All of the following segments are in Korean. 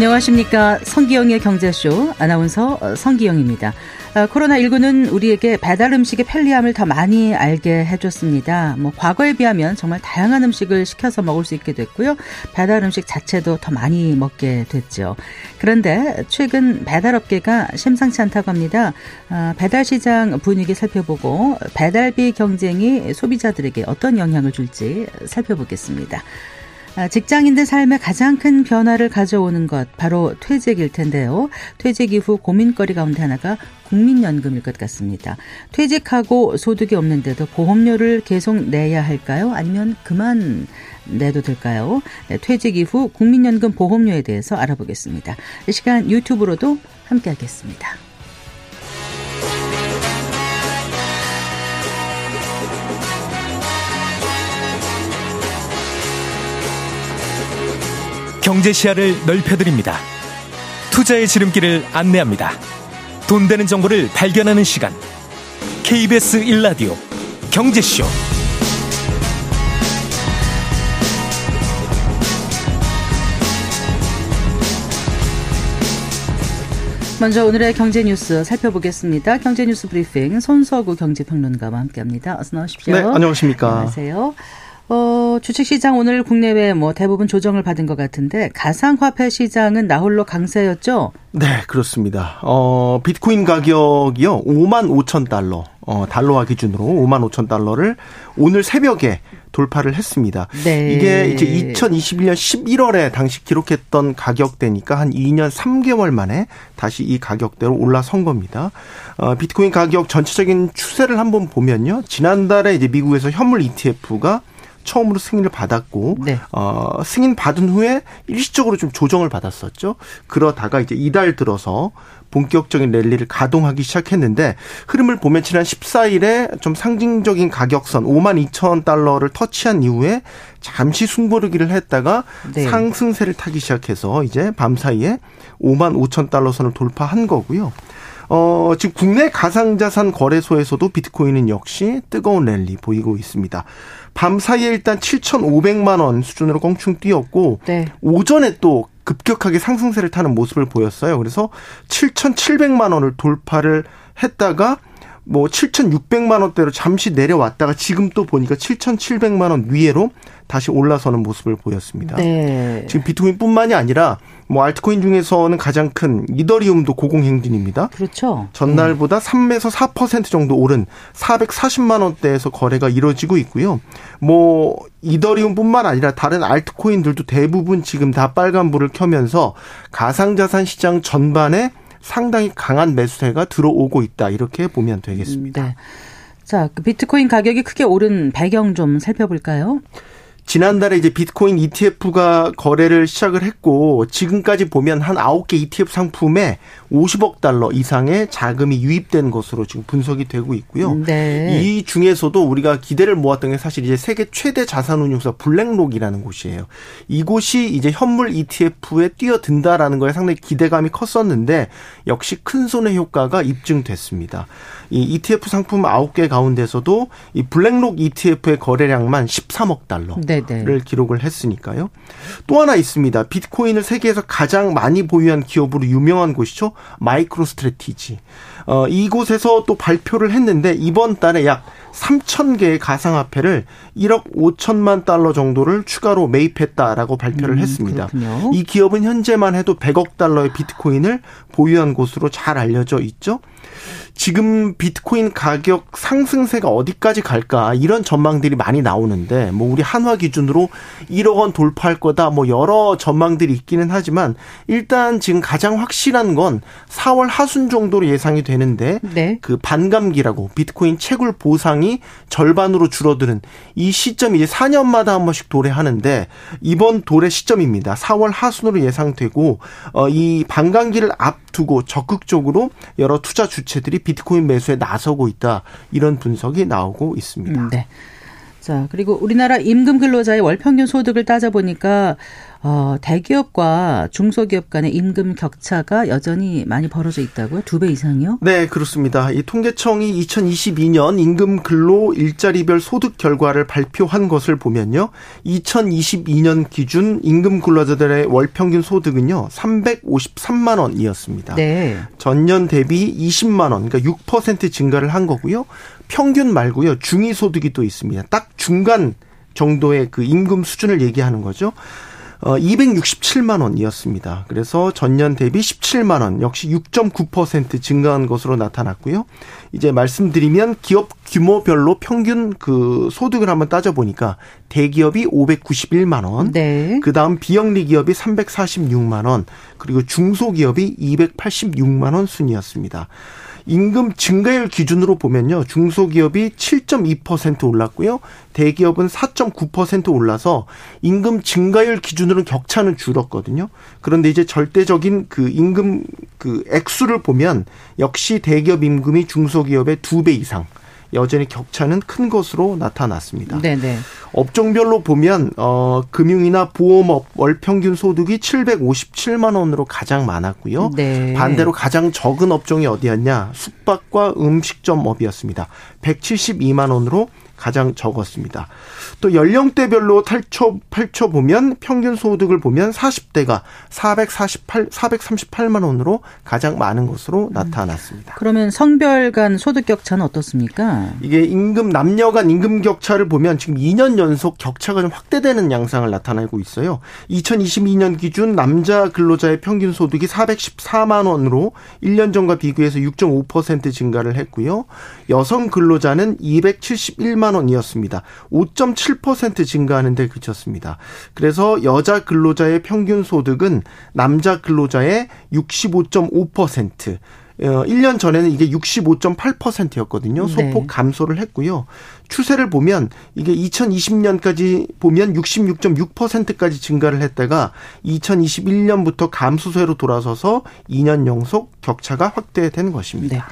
안녕하십니까. 성기영의 경제쇼 아나운서 성기영입니다. 어, 코로나19는 우리에게 배달 음식의 편리함을 더 많이 알게 해줬습니다. 뭐, 과거에 비하면 정말 다양한 음식을 시켜서 먹을 수 있게 됐고요. 배달 음식 자체도 더 많이 먹게 됐죠. 그런데 최근 배달업계가 심상치 않다고 합니다. 어, 배달 시장 분위기 살펴보고 배달비 경쟁이 소비자들에게 어떤 영향을 줄지 살펴보겠습니다. 아, 직장인들 삶에 가장 큰 변화를 가져오는 것 바로 퇴직일 텐데요. 퇴직 이후 고민거리 가운데 하나가 국민연금일 것 같습니다. 퇴직하고 소득이 없는데도 보험료를 계속 내야 할까요? 아니면 그만 내도 될까요? 네, 퇴직 이후 국민연금 보험료에 대해서 알아보겠습니다. 이 시간 유튜브로도 함께하겠습니다. 경제 시야를 넓혀드립니다. 투자의 지름길을 안내합니다. 돈 되는 정보를 발견하는 시간. KBS 1라디오 경제쇼. 먼저 오늘의 경제 뉴스 살펴보겠습니다. 경제 뉴스 브리핑 손서구 경제평론가와 함께합니다. 어서 나오십시오. 네, 안녕하십니까. 안녕하세요. 어, 주식시장 오늘 국내외 뭐 대부분 조정을 받은 것 같은데 가상화폐 시장은 나홀로 강세였죠? 네, 그렇습니다. 어, 비트코인 가격이요. 5만 5천 달러. 어, 달러화 기준으로 5만 5천 달러를 오늘 새벽에 돌파를 했습니다. 네. 이게 이제 2021년 11월에 당시 기록했던 가격대니까 한 2년 3개월 만에 다시 이 가격대로 올라선 겁니다. 어, 비트코인 가격 전체적인 추세를 한번 보면요. 지난달에 이제 미국에서 현물 ETF가 처음으로 승인을 받았고 네. 어, 승인 받은 후에 일시적으로 좀 조정을 받았었죠. 그러다가 이제 이달 들어서 본격적인 랠리를 가동하기 시작했는데 흐름을 보면 지난 14일에 좀 상징적인 가격선 5만 2천 달러를 터치한 이후에 잠시 숨고르기를 했다가 네. 상승세를 타기 시작해서 이제 밤 사이에 5만 5천 달러 선을 돌파한 거고요. 어, 지금 국내 가상자산 거래소에서도 비트코인은 역시 뜨거운 랠리 보이고 있습니다. 밤 사이에 일단 7,500만 원 수준으로 껑충 뛰었고 네. 오전에 또 급격하게 상승세를 타는 모습을 보였어요. 그래서 7,700만 원을 돌파를 했다가 뭐 7,600만 원대로 잠시 내려왔다가 지금 또 보니까 7,700만 원 위에로 다시 올라서는 모습을 보였습니다. 네. 지금 비트코인뿐만이 아니라 뭐 알트코인 중에서는 가장 큰 이더리움도 고공행진입니다. 그렇죠. 전날보다 음. 3에서 4% 정도 오른 440만 원대에서 거래가 이루어지고 있고요. 뭐 이더리움뿐만 아니라 다른 알트코인들도 대부분 지금 다 빨간불을 켜면서 가상자산 시장 전반에 상당히 강한 매수세가 들어오고 있다 이렇게 보면 되겠습니다. 네. 자, 그 비트코인 가격이 크게 오른 배경 좀 살펴볼까요? 지난달에 이제 비트코인 ETF가 거래를 시작을 했고 지금까지 보면 한 9개 ETF 상품에 50억 달러 이상의 자금이 유입된 것으로 지금 분석이 되고 있고요. 네. 이 중에서도 우리가 기대를 모았던 게 사실 이제 세계 최대 자산운용사 블랙록이라는 곳이에요. 이곳이 이제 현물 ETF에 뛰어든다라는 거에 상당히 기대감이 컸었는데 역시 큰 손의 효과가 입증됐습니다. 이 ETF 상품 9개 가운데서도 이 블랙록 ETF의 거래량만 13억 달러를 네네. 기록을 했으니까요. 또 하나 있습니다. 비트코인을 세계에서 가장 많이 보유한 기업으로 유명한 곳이죠. 마이크로 스트레티지. 어, 이곳에서 또 발표를 했는데 이번 달에 약 3천 개의 가상화폐를 1억 5천만 달러 정도를 추가로 매입했다라고 발표를 음, 했습니다. 그렇군요. 이 기업은 현재만 해도 100억 달러의 비트코인을 보유한 곳으로 잘 알려져 있죠. 지금 비트코인 가격 상승세가 어디까지 갈까 이런 전망들이 많이 나오는데 뭐 우리 한화 기준으로 1억 원 돌파할 거다 뭐 여러 전망들이 있기는 하지만 일단 지금 가장 확실한 건 4월 하순 정도로 예상이 되는데 네. 그 반감기라고 비트코인 채굴 보상이 절반으로 줄어드는 이 시점이 이제 4년마다 한 번씩 도래하는데 이번 도래 시점입니다. 4월 하순으로 예상되고 어이 반감기를 앞두고 적극적으로 여러 투자 주체들이 비트코인 매수에 나서고 있다. 이런 분석이 나오고 있습니다. 음, 네. 자, 그리고 우리나라 임금 근로자의 월 평균 소득을 따져보니까 어, 대기업과 중소기업 간의 임금 격차가 여전히 많이 벌어져 있다고요? 두 배 이상이요? 네, 그렇습니다. 이 통계청이 2022년 임금 근로 일자리별 소득 결과를 발표한 것을 보면요. 2022년 기준 임금 근로자들의 월 평균 소득은요. 353만 원이었습니다. 네. 전년 대비 20만 원, 그러니까 6% 증가를 한 거고요. 평균 말고요. 중위 소득이 또 있습니다. 딱 중간 정도의 그 임금 수준을 얘기하는 거죠. 어 267만 원이었습니다. 그래서 전년 대비 17만 원, 역시 6.9% 증가한 것으로 나타났고요. 이제 말씀드리면 기업 규모별로 평균 그 소득을 한번 따져 보니까 대기업이 591만 원, 네. 그다음 비영리 기업이 346만 원, 그리고 중소기업이 286만 원 순이었습니다. 임금 증가율 기준으로 보면요. 중소기업이 7.2% 올랐고요. 대기업은 4.9% 올라서 임금 증가율 기준으로 격차는 줄었거든요. 그런데 이제 절대적인 그 임금 그 액수를 보면 역시 대기업 임금이 중소기업의 두 배 이상 여전히 격차는 큰 것으로 나타났습니다. 네네. 업종별로 보면 어 금융이나 보험업 월 평균 소득이 757만 원으로 가장 많았고요. 네. 반대로 가장 적은 업종이 어디였냐? 숙박과 음식점업이었습니다. 172만 원으로 가장 적었습니다. 또 연령대별로 탈쳐 펼쳐 보면 평균 소득을 보면 40대가 448 438만 원으로 가장 많은 것으로 나타났습니다. 그러면 성별 간 소득 격차는 어떻습니까? 이게 임금 남녀 간 임금 격차를 보면 지금 2년 연속 격차가 좀 확대되는 양상을 나타내고 있어요. 2022년 기준 남자 근로자의 평균 소득이 414만 원으로 1년 전과 비교해서 6.5% 증가를 했고요. 여성 근로자는 271만 원이었습니다. 5.7% 증가하는 데 그쳤습니다. 그래서 여자 근로자의 평균 소득은 남자 근로자의 65.5%, 1년 어, 전에는 이게 65.8%였거든요. 소폭 네. 감소를 했고요. 추세를 보면 이게 2020년까지 보면 66.6%까지 증가를 했다가 2021년부터 감소세로 돌아서서 2년 연속 격차가 확대된 것입니다. 네.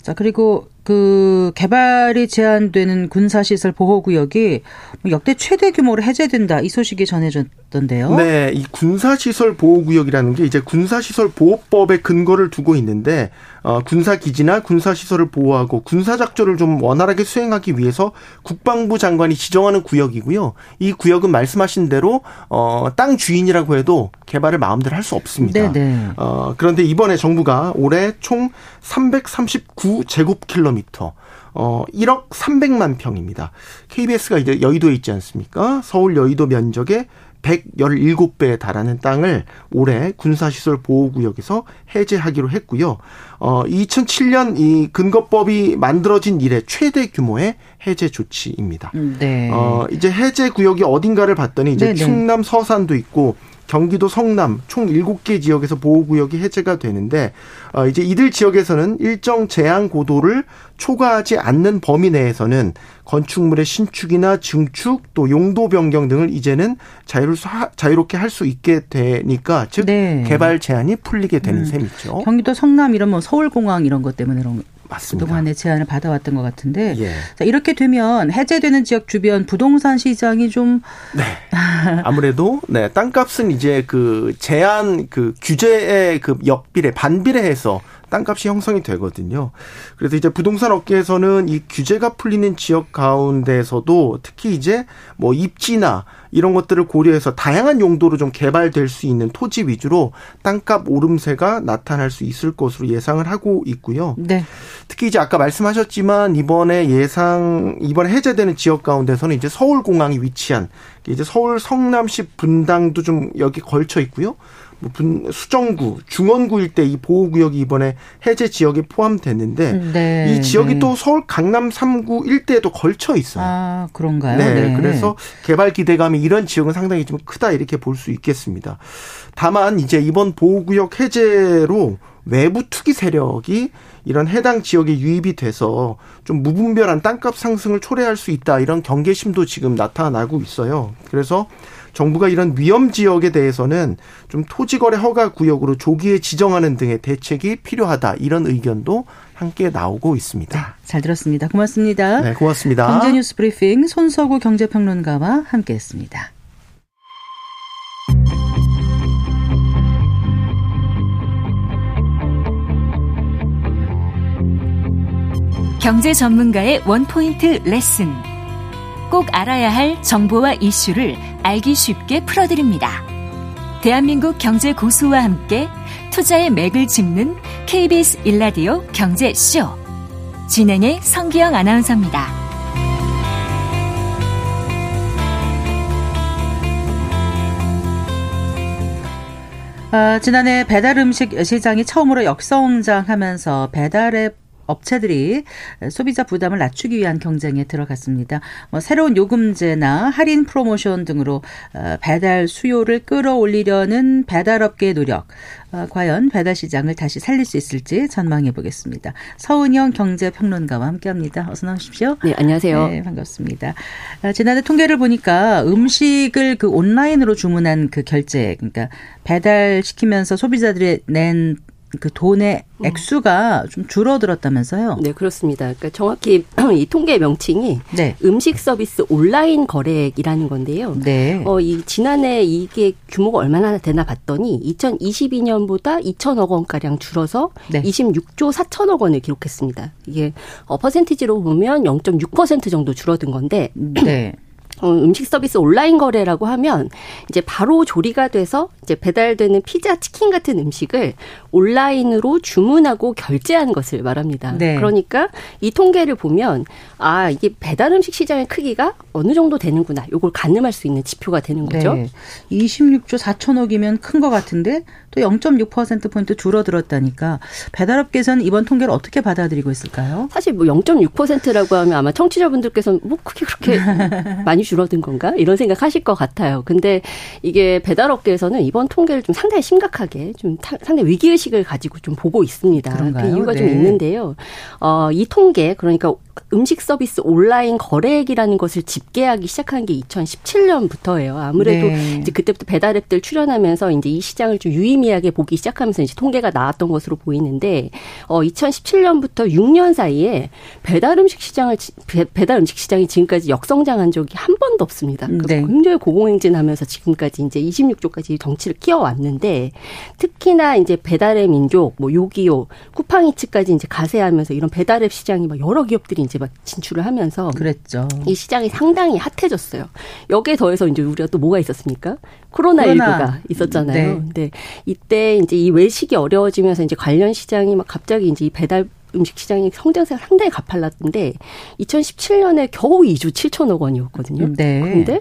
자, 그리고 그 개발이 제한되는 군사시설 보호구역이 뭐 역대 최대 규모로 해제된다 이 소식이 전해졌던데요. 네, 이 군사시설 보호구역이라는 게 이제 군사시설 보호법에 근거를 두고 있는데 어, 군사기지나 군사시설을 보호하고 군사작전을 좀 원활하게 수행하기 위해서 국방부 장관이 지정하는 구역이고요. 이 구역은 말씀하신 대로 어, 땅 주인이라고 해도 개발을 마음대로 할 수 없습니다. 네네. 네. 어, 그런데 이번에 정부가 올해 총 339제곱킬로미터 킬로미터 어 1억 300만 평입니다. KBS가 이제 여의도에 있지 않습니까? 서울 여의도 면적의 117배에 달하는 땅을 올해 군사시설 보호구역에서 해제하기로 했고요. 어, 2007년 이 근거법이 만들어진 이래 최대 규모의 해제 조치입니다. 음, 네. 어, 이제 해제 구역이 어딘가를 봤더니 이제 네네. 네. 충남 서산도 있고 경기도 성남 총 7개 지역에서 보호구역이 해제가 되는데 어 이제 이들 지역에서는 일정 제한 고도를 초과하지 않는 범위 내에서는 건축물의 신축이나 증축 또 용도 변경 등을 이제는 자유를 자유롭게 할 수 있게 되니까 즉 네. 개발 제한이 풀리게 되는 음. 셈이죠. 경기도 성남 이런 뭐 서울공항 이런 것 때문에 그런 맞습니다. 그동안의 제안을 받아왔던 것 같은데 예. 자, 이렇게 되면 해제되는 지역 주변 부동산 시장이 좀 네. 아무래도 네 땅값은 이제 그 제한 그 규제의 그 역비례 반비례해서 땅값이 형성이 되거든요. 그래서 이제 부동산 업계에서는 이 규제가 풀리는 지역 가운데서도 특히 이제 뭐 입지나 이런 것들을 고려해서 다양한 용도로 좀 개발될 수 있는 토지 위주로 땅값 오름세가 나타날 수 있을 것으로 예상을 하고 있고요. 네. 특히 이제 아까 말씀하셨지만 이번에 예상 이번에 해제되는 지역 가운데서는 이제 서울 공항이 위치한 이제 서울 성남시 분당도 좀 여기 걸쳐 있고요. 뭐 분, 수정구, 중원구 일대 이 보호구역이 이번에 해제 지역에 포함됐는데 음, 네, 이 지역이 네. 또 서울 강남 3구 일대에도 걸쳐 있어요. 아, 그런가요? 네, 네. 그래서 개발 기대감이 이런 지역은 상당히 좀 크다 이렇게 볼 수 있겠습니다. 다만 이제 이번 보호구역 해제로 외부 투기 세력이 이런 해당 지역에 유입이 돼서 좀 무분별한 땅값 상승을 초래할 수 있다 이런 경계심도 지금 나타나고 있어요. 그래서 정부가 이런 위험 지역에 대해서는 좀 토지 거래 허가 구역으로 조기에 지정하는 등의 대책이 필요하다 이런 의견도 함께 나오고 있습니다. 네, 잘 들었습니다. 고맙습니다. 네, 고맙습니다. 경제뉴스 브리핑 손서구 경제평론가와 함께했습니다. 경제 전문가의 원포인트 레슨. 꼭 알아야 할 정보와 이슈를 알기 쉽게 풀어드립니다. 대한민국 경제 고수와 함께 투자의 맥을 짚는 KBS 일라디오 경제쇼. 진행의 성기영 아나운서입니다. 아, 지난해 배달 음식 시장이 처음으로 역성장하면서 배달앱 업체들이 소비자 부담을 낮추기 위한 경쟁에 들어갔습니다. 뭐 새로운 요금제나 할인 프로모션 등으로 어, 배달 수요를 끌어올리려는 배달업계의 노력. 어, 과연 배달 시장을 다시 살릴 수 있을지 전망해 보겠습니다. 서은영 경제평론가와 함께합니다. 어서 나오십시오. 네, 안녕하세요. 네, 반갑습니다. 어, 지난해 통계를 보니까 음식을 그 온라인으로 주문한 그 결제, 그러니까 배달 시키면서 소비자들이 낸 그 돈의 액수가 좀 줄어들었다면서요? 네, 그렇습니다. 그러니까 정확히 이 통계 명칭이 네. 음식 서비스 온라인 거래액이라는 건데요. 네. 어, 이 지난해 이게 규모가 얼마나 되나 봤더니 2022년보다 2천억 원가량 줄어서 네. 26조 4천억 원을 기록했습니다. 이게 어, 퍼센티지로 보면 0.6% 정도 줄어든 건데 네. 어, 음식 서비스 온라인 거래라고 하면 이제 바로 조리가 돼서 이제 배달되는 피자, 치킨 같은 음식을 온라인으로 주문하고 결제하는 것을 말합니다. 네. 그러니까 이 통계를 보면 아 이게 배달 음식 시장의 크기가 어느 정도 되는구나. 요걸 가늠할 수 있는 지표가 되는 거죠. 네. 26조 4천억이면 큰 것 같은데 또 0.6% 포인트 줄어들었다니까 배달업계에서는 이번 통계를 어떻게 받아들이고 있을까요? 사실 뭐 0.6%라고 하면 아마 청취자분들께서는 뭐 그게 그렇게 많이 줄어든 건가 이런 생각 하실 것 같아요. 근데 이게 배달업계에서는 이번 통계를 좀 상당히 심각하게 좀 상당히 위기 의식을 가지고 좀 보고 있습니다. 그런가요? 그 이유가 네. 좀 있는데요. 어, 이 통계 그러니까 음식 서비스 온라인 거래액이라는 것을 집계하기 시작한 게 2017년부터예요. 아무래도 네. 이제 그때부터 배달앱들 출연하면서 이제 이 시장을 좀 유의미하게 보기 시작하면서 이제 통계가 나왔던 것으로 보이는데 어 2017년부터 6년 사이에 배달 음식 시장을 배달 음식 시장이 지금까지 역성장한 적이 한 번도 없습니다. 네. 굉장히 고공행진하면서 지금까지 이제 26조까지 정치를 키워왔는데 특히나 이제 배달의 민족, 뭐 요기요, 쿠팡이츠까지 이제 가세하면서 이런 배달앱 시장이 막 여러 기업들이 이제 막 진출을 하면서 그랬죠. 이 시장이 상당히 핫해졌어요. 여기에 더해서 이제 우리가 또 뭐가 있었습니까? 코로나 19가 있었잖아요. 네. 근데 이때 이제 이 외식이 어려워지면서 이제 관련 시장이 막 갑자기 이제 이 배달 음식 시장이 성장세가 상당히 가팔랐는데 2017년에 겨우 2조 7천억 원이었거든요. 네. 근데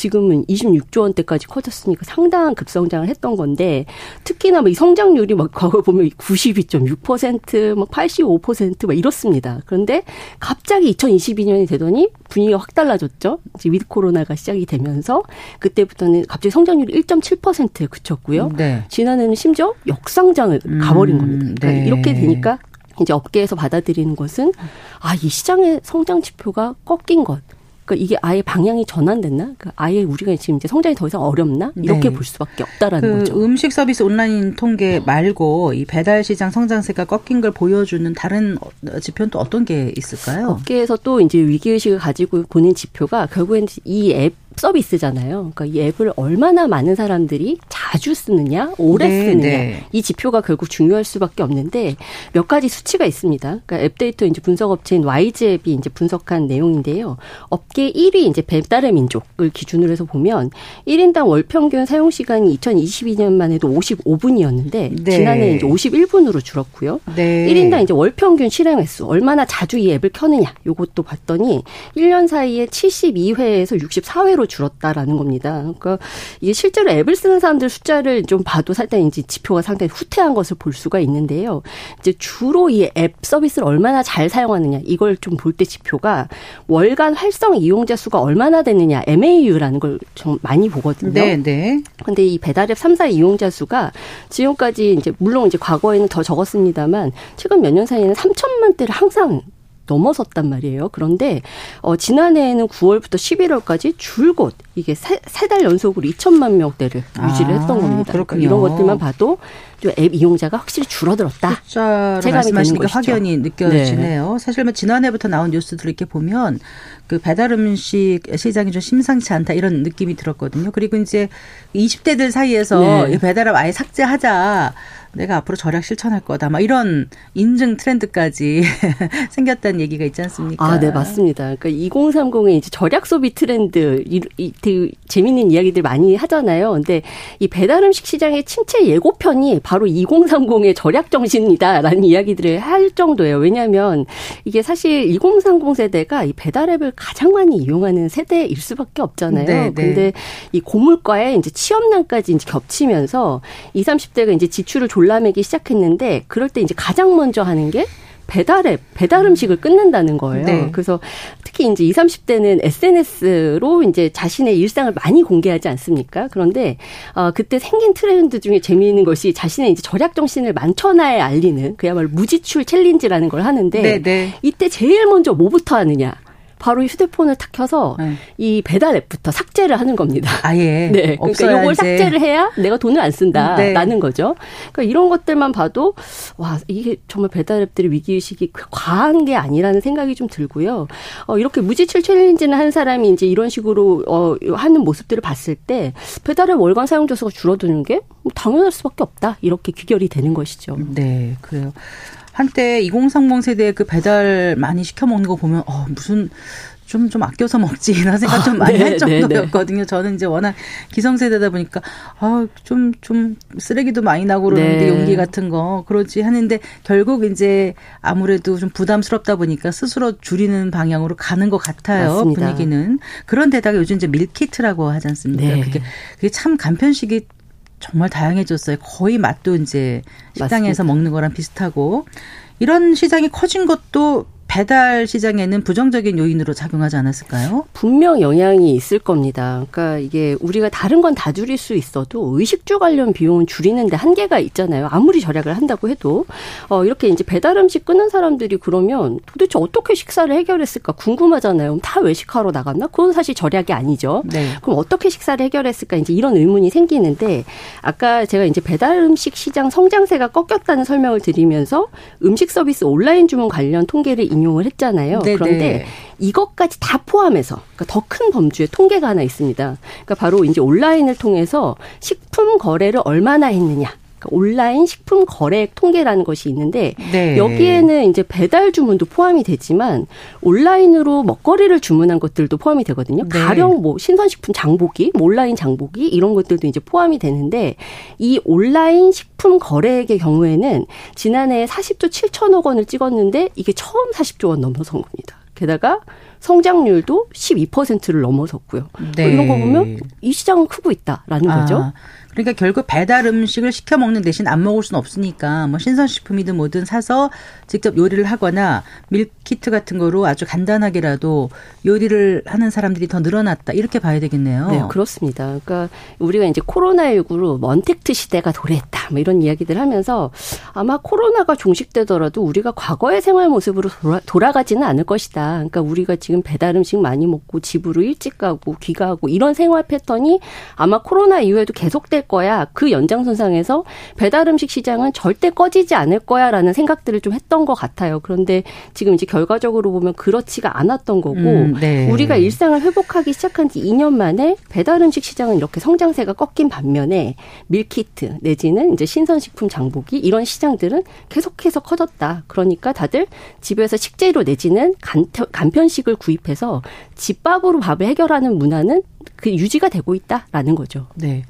지금은 26조 원대까지 커졌으니까 상당한 급성장을 했던 건데 특히나 뭐이 성장률이 막 과거 보면 92.6%, 막 85%막 이렇습니다. 그런데 갑자기 2022년이 되더니 분위기가 확 달라졌죠. 이제 위드 코로나가 시작이 되면서 그때부터는 갑자기 성장률이 1.7%에 그쳤고요. 네. 지난해는 심지어 역성장을 가버린 겁니다. 그러니까 네. 이렇게 되니까 이제 업계에서 받아들이는 것은 아, 이 시장의 성장 지표가 꺾인 것. 그러니까 이게 아예 방향이 전환됐나? 그러니까 아예 우리가 지금 이제 성장이 더 이상 어렵나? 이렇게 네. 볼 수밖에 없다라는 그 거죠. 음식 서비스 온라인 통계 말고 이 배달 시장 성장세가 꺾인 걸 보여주는 다른 지표는 또 어떤 게 있을까요? 업계에서 또 이제 위기 의식을 가지고 보는 지표가 결국엔 이 앱 서비스잖아요. 그러니까 이 앱을 얼마나 많은 사람들이 자주 쓰느냐, 오래 네, 쓰느냐 네. 이 지표가 결국 중요할 수밖에 없는데 몇 가지 수치가 있습니다. 그러니까 앱 데이터 이제 분석 업체인 와이즈앱이 이제 분석한 내용인데요. 업계 1위 이제 배달의 민족을 기준으로 해서 보면 1인당 월 평균 사용 시간이 2022년만 해도 55분이었는데 네. 지난해 이제 51분으로 줄었고요. 네. 1인당 이제 월 평균 실행 횟수 얼마나 자주 이 앱을 켜느냐 요것도 봤더니 1년 사이에 72회에서 64회로 줄었다라는 겁니다. 그러니까 이게 실제로 앱을 쓰는 사람들 숫자를 좀 봐도 살짝 이제 지표가 상당히 후퇴한 것을 볼 수가 있는데요. 이제 주로 이 앱 서비스를 얼마나 잘 사용하느냐 이걸 좀 볼 때 지표가 월간 활성 이용자 수가 얼마나 되느냐 MAU라는 걸 좀 많이 보거든요. 네, 네. 근데 이 배달앱 3사 이용자 수가 지금까지 이제 물론 이제 과거에는 더 적었습니다만 최근 몇 년 사이에는 3천만 대를 항상 넘어섰단 말이에요. 그런데 어 지난해에는 9월부터 11월까지 줄곧 이게 세달 연속으로 2천만 명대를 유지를 했던 아, 겁니다. 그러니까 이런 것들만 봐도 앱 이용자가 확실히 줄어들었다. 숫자로 말씀하시니까 확연히 느껴지네요. 네. 사실 뭐 지난해부터 나온 뉴스들 이렇게 보면 그 배달 음식 시장이 좀 심상치 않다 이런 느낌이 들었거든요. 그리고 이제 20대들 사이에서 네. 배달앱 아예 삭제하자. 내가 앞으로 절약 실천할 거다. 막 이런 인증 트렌드까지 생겼다는 얘기가 있지 않습니까? 아, 네, 맞습니다. 그러니까 2030의 이제 절약 소비 트렌드, 이, 이 되게 재밌는 이야기들 많이 하잖아요. 근데 이 배달 음식 시장의 침체 예고편이 바로 2030의 절약 정신이다라는 이야기들을 할 정도예요. 왜냐하면 이게 사실 2030 세대가 이 배달 앱을 가장 많이 이용하는 세대일 수밖에 없잖아요. 네, 네. 근데 이 고물가에 이제 취업난까지 이제 겹치면서 20, 30대가 이제 지출을 졸라매기 시작했는데 그럴 때 이제 가장 먼저 하는 게 배달앱, 배달 음식을 끊는다는 거예요. 네. 그래서 특히 이제 20, 30대는 SNS로 이제 자신의 일상을 많이 공개하지 않습니까? 그런데 어 그때 생긴 트렌드 중에 재미있는 것이 자신의 이제 절약 정신을 만천하에 알리는 그야말로 무지출 챌린지라는 걸 하는데 네, 네. 이때 제일 먼저 뭐부터 하느냐? 바로 휴대폰을 탁 켜서 네. 이 배달 앱부터 삭제를 하는 겁니다. 아예. 네. 그러니까 이걸 삭제를 해야 내가 돈을 안 쓴다라는 네. 거죠. 그러니까 이런 것들만 봐도 와 이게 정말 배달 앱들의 위기 의식이 과한 게 아니라는 생각이 좀 들고요. 어 이렇게 무지출 챌린지는 한 사람이 이제 이런 식으로 어 하는 모습들을 봤을 때 배달앱 월간 사용자 수가 줄어드는 게 당연할 수밖에 없다. 이렇게 귀결이 되는 것이죠. 네, 그래요. 한때 2030 세대 그 배달 많이 시켜 먹는 거 보면 어 무슨 좀, 좀 아껴서 먹지, 이런 생각 좀 많이 아, 네, 할 네, 정도였거든요. 네, 네. 저는 이제 워낙 기성세대다 보니까, 아, 좀, 좀 쓰레기도 많이 나고 그러는데 네. 용기 같은 거, 그러지 하는데 결국 이제 아무래도 좀 부담스럽다 보니까 스스로 줄이는 방향으로 가는 것 같아요. 맞습니다. 분위기는. 그런데다가 요즘 이제 밀키트라고 하지 않습니까? 네. 그게, 그게 참 간편식이 정말 다양해졌어요. 거의 맛도 이제 식당에서 맞습니다. 먹는 거랑 비슷하고 이런 시장이 커진 것도 배달 시장에는 부정적인 요인으로 작용하지 않았을까요? 분명 영향이 있을 겁니다. 그러니까 이게 우리가 다른 건 다 줄일 수 있어도 의식주 관련 비용은 줄이는데 한계가 있잖아요. 아무리 절약을 한다고 해도 어 이렇게 이제 배달 음식 끊는 사람들이 그러면 도대체 어떻게 식사를 해결했을까 궁금하잖아요. 다 외식하러 나갔나? 그건 사실 절약이 아니죠. 네. 그럼 어떻게 식사를 해결했을까? 이제 이런 의문이 생기는데 아까 제가 이제 배달 음식 시장 성장세가 꺾였다는 설명을 드리면서 음식 서비스 온라인 주문 관련 통계를 인용을 했잖아요. 네네. 그런데 이것까지 다 포함해서 그러니까 더 큰 범주의 통계가 하나 있습니다. 그러니까 바로 이제 온라인을 통해서 식품 거래를 얼마나 했느냐. 그러니까 온라인 식품 거래액 통계라는 것이 있는데 네. 여기에는 이제 배달 주문도 포함이 되지만 온라인으로 먹거리를 주문한 것들도 포함이 되거든요. 네. 가령 뭐 신선식품 장보기, 뭐 온라인 장보기 이런 것들도 이제 포함이 되는데 이 온라인 식품 거래액의 경우에는 지난해 40조 7천억 원을 찍었는데 이게 처음 40조 원 넘어선 겁니다. 게다가 성장률도 12%를 넘어섰고요. 네. 이런 거 보면 이 시장은 크고 있다라는 아. 거죠. 그러니까 결국 배달 음식을 시켜 먹는 대신 안 먹을 수는 없으니까 뭐 신선식품이든 뭐든 사서 직접 요리를 하거나 밀키트 같은 거로 아주 간단하게라도 요리를 하는 사람들이 더 늘어났다 이렇게 봐야 되겠네요. 네, 그렇습니다. 그러니까 우리가 이제 코로나19로 먼택트 시대가 도래했다 뭐 이런 이야기들 하면서 아마 코로나가 종식되더라도 우리가 과거의 생활 모습으로 돌아, 돌아가지는 않을 것이다. 그러니까 우리가 지금 배달 음식 많이 먹고 집으로 일찍 가고 귀가하고 이런 생활 패턴이 아마 코로나 이후에도 계속될 될 거야. 그 연장선상에서 배달 음식 시장은 절대 꺼지지 않을 거야라는 생각들을 좀 했던 것 같아요. 그런데 지금 이제 결과적으로 보면 그렇지가 않았던 거고 음, 네. 우리가 일상을 회복하기 시작한 지 2년 만에 배달 음식 시장은 이렇게 성장세가 꺾인 반면에 밀키트 내지는 이제 신선식품 장보기 이런 시장들은 계속해서 커졌다. 그러니까 다들 집에서 식재료 내지는 간편식을 구입해서 집밥으로 밥을 해결하는 문화는 그 유지가 되고 있다라는 거죠. 네.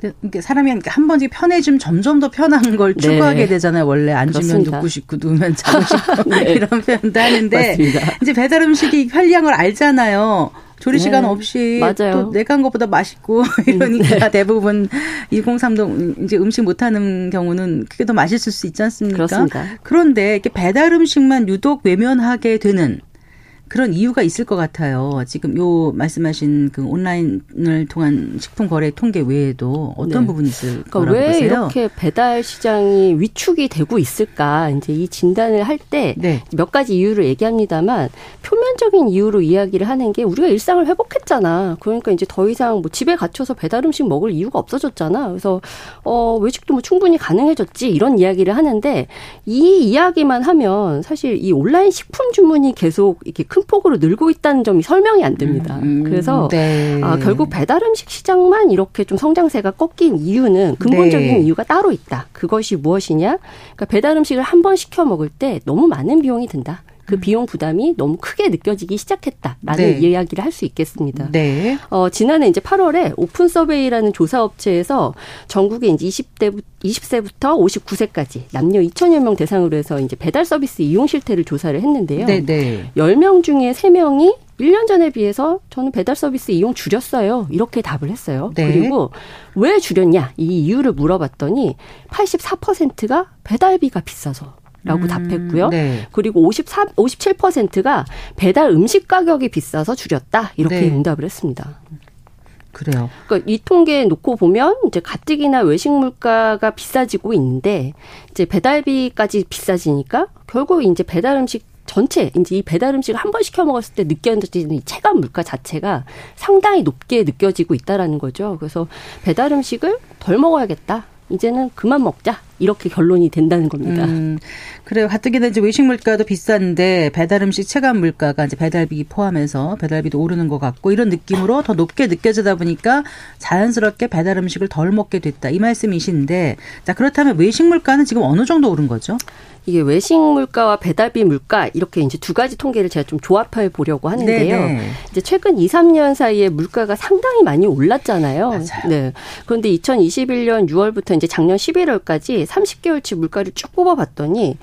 그러니까 사람이 한 번씩 편해지면 점점 더 편한 걸 네. 추구하게 되잖아요. 원래 앉으면 눕고 싶고 누우면 자고 싶고 네. 이런 표현도 하는데 맞습니다. 이제 배달 음식이 편리한 걸 알잖아요. 조리 네. 시간 없이 맞아요. 또 내가 한 것보다 맛있고 이러니까 네. 대부분 103도 이제 음식 못 하는 경우는 그게 더 맛있을 수 있지 않습니까? 그렇습니다. 그런데 이렇게 배달 음식만 유독 외면하게 되는 그런 이유가 있을 것 같아요. 지금 요 말씀하신 그 온라인을 통한 식품 거래 통계 외에도 어떤 네. 부분이 있을 그러니까 거라고 왜 보세요? 이렇게 배달 시장이 위축이 되고 있을까? 이제 이 진단을 할 때몇 네. 가지 이유를 얘기합니다만 표면적인 이유로 이야기를 하는 게 우리가 일상을 회복했잖아. 그러니까 이제 더 이상 뭐 집에 갇혀서 배달 음식 먹을 이유가 없어졌잖아. 그래서 어 외식도 뭐 충분히 가능해졌지 이런 이야기를 하는데 이 이야기만 하면 사실 이 온라인 식품 주문이 계속 이렇게 큰큰 폭으로 늘고 있다는 점이 설명이 안 됩니다. 음, 그래서 네. 아, 결국 배달 음식 시장만 이렇게 좀 성장세가 꺾인 이유는 근본적인 네. 이유가 따로 있다. 그것이 무엇이냐? 그러니까 배달 음식을 한 번 시켜 먹을 때 너무 많은 비용이 든다. 그 음. 비용 부담이 너무 크게 느껴지기 시작했다라는 네. 이야기를 할 수 있겠습니다. 네. 어, 지난해 이제 8월에 오픈 서베이라는 조사 업체에서 전국에 이제 20대 20세부터 59세까지 남녀 2천여 명 대상으로 해서 이제 배달 서비스 이용 실태를 조사를 했는데요. 네, 네. 10명 중에 3명이 1년 전에 비해서 저는 배달 서비스 이용 줄였어요. 이렇게 답을 했어요. 네. 그리고 왜 줄였냐? 이 이유를 물어봤더니 84%가 배달비가 비싸서 라고 음, 답했고요. 네. 그리고 54, 57%가 배달 음식 가격이 비싸서 줄였다. 이렇게 네. 응답을 했습니다. 그래요. 그러니까 이 통계 놓고 보면 이제 가뜩이나 외식 물가가 비싸지고 있는데 이제 배달비까지 비싸지니까 결국 이제 배달 음식 전체 이제 이 배달 음식을 한 번 시켜 먹었을 때 느껴지는 이 체감 물가 자체가 상당히 높게 느껴지고 있다라는 거죠. 그래서 배달 음식을 덜 먹어야겠다. 이제는 그만 먹자. 이렇게 결론이 된다는 겁니다. 음, 그래요. 가뜩이나 이제 외식 물가도 비싼데 배달 음식 체감 물가가 이제 배달비 포함해서 배달비도 오르는 것 같고 이런 느낌으로 더 높게 느껴지다 보니까 자연스럽게 배달 음식을 덜 먹게 됐다. 이 말씀이신데 자, 그렇다면 외식 물가는 지금 어느 정도 오른 거죠? 이게 외식 물가와 배달비 물가 이렇게 이제 두 가지 통계를 제가 좀 조합해 보려고 하는데요. 네네. 네. 이제 최근 2, 3년 사이에 물가가 상당히 많이 올랐잖아요. 맞아요. 네. 그런데 2021년 6월부터 이제 작년 11월까지 30개월치 물가를 쭉 뽑아 봤더니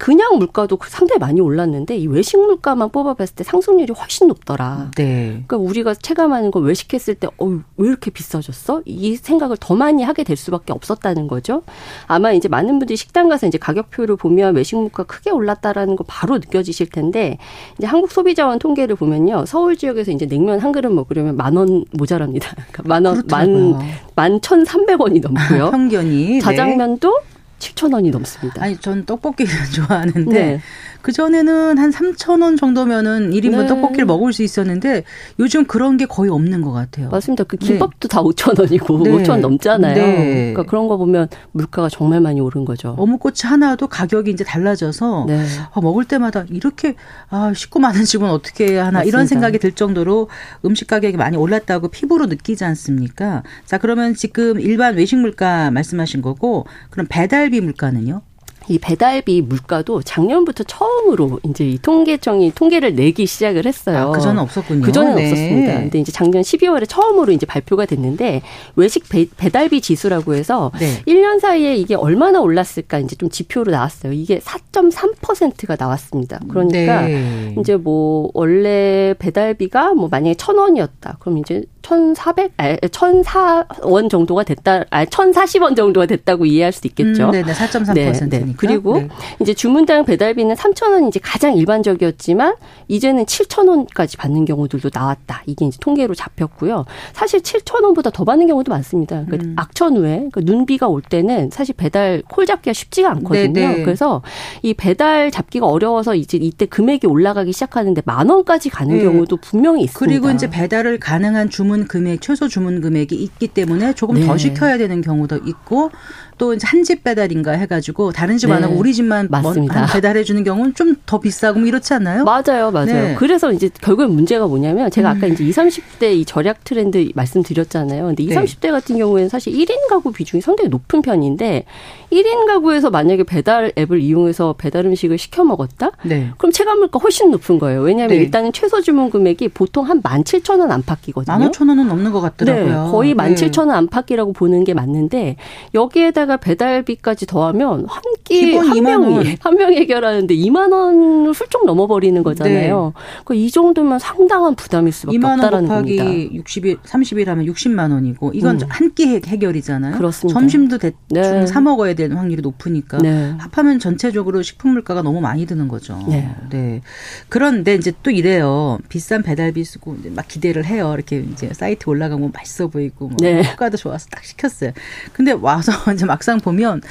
그냥 물가도 상당히 많이 올랐는데 이 외식 물가만 뽑아봤을 때 상승률이 훨씬 높더라. 네. 그러니까 우리가 체감하는 걸 외식했을 때, 어, 왜 이렇게 비싸졌어? 이 생각을 더 많이 하게 될 수밖에 없었다는 거죠. 아마 이제 많은 분들이 식당 가서 이제 가격표를 보면 외식 물가 크게 올랐다라는 거 바로 느껴지실 텐데 이제 한국 소비자원 통계를 보면요, 서울 지역에서 이제 냉면 한 그릇 먹으려면 만 원 모자랍니다. 그러니까 만 원, 만, 만 천삼백 원이 넘고요. 평균이. 네. 자장면도 네. 7천 원이 넘습니다. 아니, 전 떡볶이를 좋아하는데 네. 그 전에는 한 3천 원 정도면은 1인분 네. 떡볶이를 먹을 수 있었는데 요즘 그런 게 거의 없는 것 같아요. 맞습니다. 그 김밥도 네. 다 5천 원이고 네. 5천 원 넘잖아요. 네. 그러니까 그런 거 보면 물가가 정말 많이 오른 거죠. 어묵꼬치 하나도 가격이 이제 달라져서 네. 아, 먹을 때마다 이렇게 아, 식구 많은 집은 어떻게 해야 하나 맞습니다. 이런 생각이 들 정도로 음식 가격이 많이 올랐다고 피부로 느끼지 않습니까? 자, 그러면 지금 일반 외식 물가 말씀하신 거고 그럼 배달비 물가는요? 이 배달비 물가도 작년부터 처음으로 이제 이 통계청이 통계를 내기 시작을 했어요. 아, 그 전에 없었군요. 그 전에 네. 없었습니다. 근데 이제 작년 12월에 처음으로 이제 발표가 됐는데 외식 배, 달비 지수라고 해서 네. 1년 사이에 이게 얼마나 올랐을까 이제 좀 지표로 나왔어요. 이게 4.3%가 나왔습니다. 그러니까 네. 이제 뭐 원래 배달비가 뭐 만약에 1,000원이었다. 그럼 이제 1,400, 아, 1,004원 정도가 됐다, 아, 1,040원 정도가 됐다고 이해할 수 있겠죠. 음, 네네, 4.3%니까. 네, 네. 그리고 네. 이제 주문당 배달비는 3,000원 이제 가장 일반적이었지만 이제는 7,000원까지 받는 경우들도 나왔다. 이게 이제 통계로 잡혔고요. 사실 7,000원보다 더 받는 경우도 많습니다. 그러니까 음. 악천 후에 그러니까 눈비가 올 때는 사실 배달 콜 잡기가 쉽지가 않거든요. 네네. 네. 그래서 이 배달 잡기가 어려워서 이제 이때 금액이 올라가기 시작하는데 만 원까지 가는 네. 경우도 분명히 있습니다. 그리고 이제 배달을 가능한 주문 금액, 최소 주문 금액이 있기 때문에 조금 네. 더 시켜야 되는 경우도 있고 또 이제 한 집 배달인가 해가지고 다른 집 안 하고 네. 우리 집만 맞습니다. 배달해 주는 경우는 좀 더 비싸고 뭐 이렇지 않나요? 맞아요, 맞아요. 네. 그래서 이제 결국에 문제가 뭐냐면 제가 아까 음. 이제 20, 30대 이 절약 트렌드 말씀드렸잖아요. 근데 20, 네. 30대 같은 경우에는 사실 1인 가구 비중이 상당히 높은 편인데 1인 가구에서 만약에 배달 앱을 이용해서 배달 음식을 시켜 먹었다? 네. 그럼 체감 물가 훨씬 높은 거예요. 왜냐하면 네. 일단은 최소 주문 금액이 보통 한 17,000원 안팎이거든요. 15,000원은 넘는 것 같더라고요. 네. 거의 17,000원 안팎이라고 보는 게 맞는데 여기에다가 배달비까지 더하면 한 끼 한 명이 한 명이 해결하는데 2만 원 훌쩍 넘어버리는 거잖아요. 네. 그러니까 이 정도면 상당한 부담일 수밖에 2만 원 없다라는 겁니다. 60일 30일 하면 60만 원이고 이건 음. 한끼 해결이잖아요. 그렇습니다. 점심도 대충 네. 사 먹어야 되는 확률이 높으니까 네. 합하면 전체적으로 식품 물가가 너무 많이 드는 거죠. 네. 네. 그런데 이제 또 이래요. 비싼 배달비 쓰고 막 기대를 해요. 이렇게 이제 사이트 올라가면 맛있어 보이고 뭐 네. 효과도 좋아서 딱 시켰어요. 근데 와서 이제 막상 보면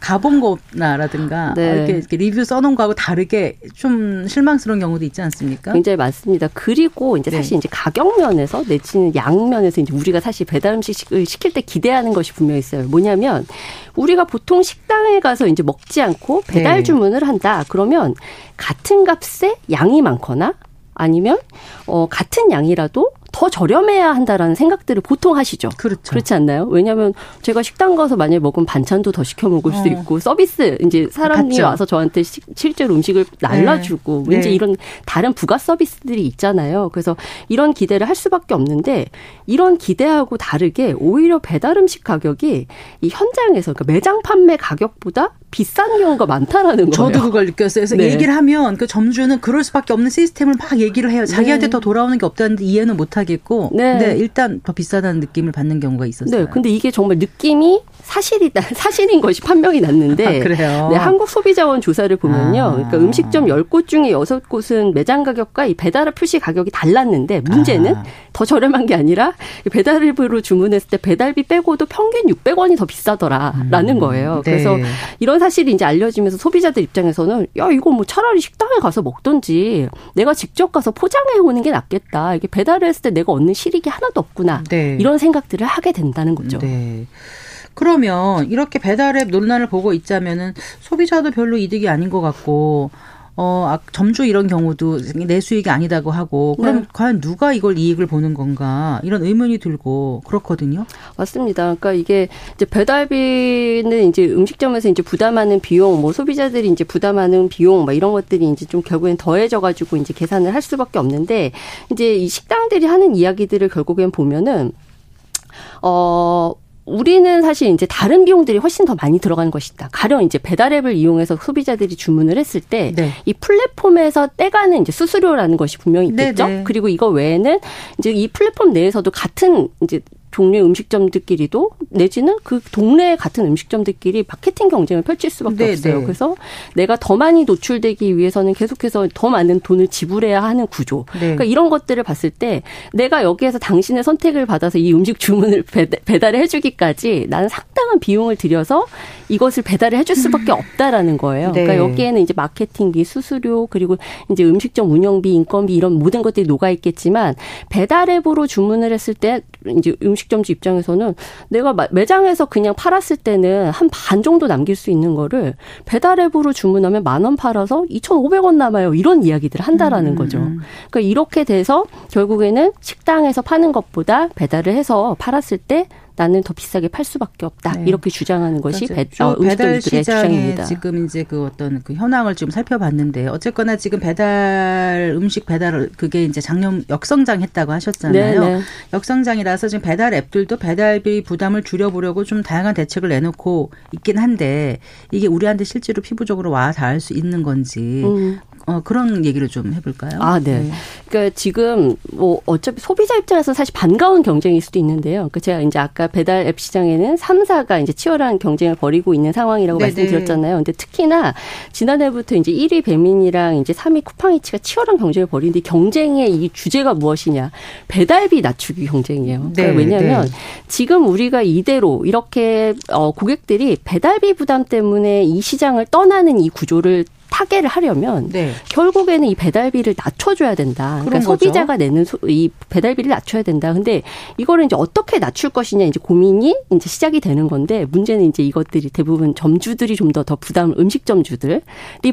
가본 거나라든가 네. 이렇게, 이렇게 리뷰 써놓은 거하고 다르게 좀 실망스러운 경우도 있지 않습니까? 굉장히 많습니다. 그리고 이제 사실 네. 이제 가격 면에서 내지는 양 면에서 이제 우리가 사실 배달 음식을 시킬 때 기대하는 것이 분명히 있어요. 뭐냐면 우리가 보통 식당에 가서 이제 먹지 않고 배달 네. 주문을 한다. 그러면 같은 값에 양이 많거나 아니면 어 같은 양이라도 더 저렴해야 한다라는 생각들을 보통 하시죠. 그렇죠. 그렇지 않나요? 왜냐하면 제가 식당 가서 만약에 먹으면 반찬도 더 시켜 먹을 수 어. 있고 서비스 이제 사람이 같죠. 와서 저한테 시- 실제로 음식을 날라주고 네. 이제 네. 이런 다른 부가 서비스들이 있잖아요. 그래서 이런 기대를 할 수밖에 없는데 이런 기대하고 다르게 오히려 배달 음식 가격이 이 현장에서 그러니까 매장 판매 가격보다 비싼 경우가 많다라는 거예요. 저도 그걸 느꼈어요. 그래서 네. 얘기를 하면 그 점주는 그럴 수밖에 없는 시스템을 막 얘기를 해요. 자기한테 네. 더 돌아오는 게 없다는데 이해는 못 하겠고. 네. 일단 더 비싸다는 느낌을 받는 경우가 있었어요. 네, 근데 이게 정말 느낌이 사실이다, 사실인 것이 판명이 났는데. 아, 그래요? 네, 한국 소비자원 조사를 보면요. 아. 그러니까 음식점 10곳 중에 6곳은 매장 가격과 이 배달 표시 가격이 달랐는데 문제는 아. 더 저렴한 게 아니라 배달앱으로 주문했을 때 배달비 빼고도 평균 600원이 더 비싸더라라는 거예요. 네. 그래서 이런 사실이 이제 알려지면서 소비자들 입장에서는 야, 이거 뭐 차라리 식당에 가서 먹던지 내가 직접 가서 포장해 오는 게 낫겠다. 이게 배달을 했을 때 내가 얻는 실익이 하나도 없구나. 네. 이런 생각들을 하게 된다는 거죠. 네. 그러면 이렇게 배달앱 논란을 보고 있자면은 소비자도 별로 이득이 아닌 것 같고 어, 아, 점주 이런 경우도 내 수익이 아니다고 하고 그럼 네. 과연 누가 이걸 이익을 보는 건가 이런 의문이 들고 그렇거든요. 맞습니다. 그러니까 이게 이제 배달비는 이제 음식점에서 이제 부담하는 비용, 뭐 소비자들이 이제 부담하는 비용, 뭐 이런 것들이 이제 좀 결국엔 더해져 가지고 이제 계산을 할 수밖에 없는데 이제 이 식당들이 하는 이야기들을 결국엔 보면은 어 우리는 사실 이제 다른 비용들이 훨씬 더 많이 들어가는 것이다. 가령 이제 배달앱을 이용해서 소비자들이 주문을 했을 때이 네. 플랫폼에서 떼가는 이제 수수료라는 것이 분명히 있겠죠. 네네. 그리고 이거 외에는 이제 이 플랫폼 내에서도 같은 이제 종류의 음식점들끼리도 내지는 그 동네 같은 음식점들끼리 마케팅 경쟁을 펼칠 수밖에 네, 없어요. 네. 그래서 내가 더 많이 노출되기 위해서는 계속해서 더 많은 돈을 지불해야 하는 구조. 네. 그러니까 이런 것들을 봤을 때 내가 여기에서 당신의 선택을 받아서 이 음식 주문을 배달- 배달을 해주기까지 나는 상당한 비용을 들여서 이것을 배달을 해줄 수밖에 없다라는 거예요. 네. 그러니까 여기에는 이제 마케팅비, 수수료 그리고 이제 음식점 운영비, 인건비 이런 모든 것들이 녹아 있겠지만 배달 앱으로 주문을 했을 때 이제 음식 점주 입장에서는 내가 마- 매장에서 그냥 팔았을 때는 한 반 정도 남길 수 있는 거를 배달 앱으로 주문하면 만 원 팔아서 2,500원 남아요. 이런 이야기들을 한다라는 거죠. 그러니까 이렇게 돼서 결국에는 식당에서 파는 것보다 배달을 해서 팔았을 때 나는 더 비싸게 팔 수밖에 없다. 네. 이렇게 주장하는 것이 배, 주 어, 배달 시장의. 지금 이제 그 어떤 그 현황을 좀 살펴봤는데 어쨌거나 지금 배달 음식 배달 그게 이제 작년 역성장 했다고 하셨잖아요. 네, 네. 역성장이라서 지금 배달 앱들도 배달비 부담을 줄여보려고 좀 다양한 대책을 내놓고 있긴 한데 이게 우리한테 실제로 피부적으로 와 닿을 수 있는 건지 음. 어, 그런 얘기를 좀 해볼까요? 아, 네. 그러니까 지금 뭐 어차피 소비자 입장에서 사실 반가운 경쟁일 수도 있는데요. 그러니까 제가 이제 아까 배달 앱 시장에는 3사가 이제 치열한 경쟁을 벌이고 있는 상황이라고 네네. 말씀드렸잖아요. 근데 특히나 지난해부터 이제 1위 배민이랑 이제 3위 쿠팡이치가 치열한 경쟁을 벌이는데 이 경쟁의 이 주제가 무엇이냐? 배달비 낮추기 경쟁이에요. 그러니까 네, 왜냐하면 네. 지금 우리가 이대로 이렇게 어 고객들이 배달비 부담 때문에 이 시장을 떠나는 이 구조를 타개를 하려면 네. 결국에는 이 배달비를 낮춰줘야 된다. 그러니까. 소비자가 내는 소- 이 배달비를 낮춰야 된다. 근데 이거를 이제 어떻게 낮출 것이냐 이제 고민이 이제 시작이 되는 건데 문제는 이제 이것들이 대부분 점주들이 좀 더더 부담 음식 점주들이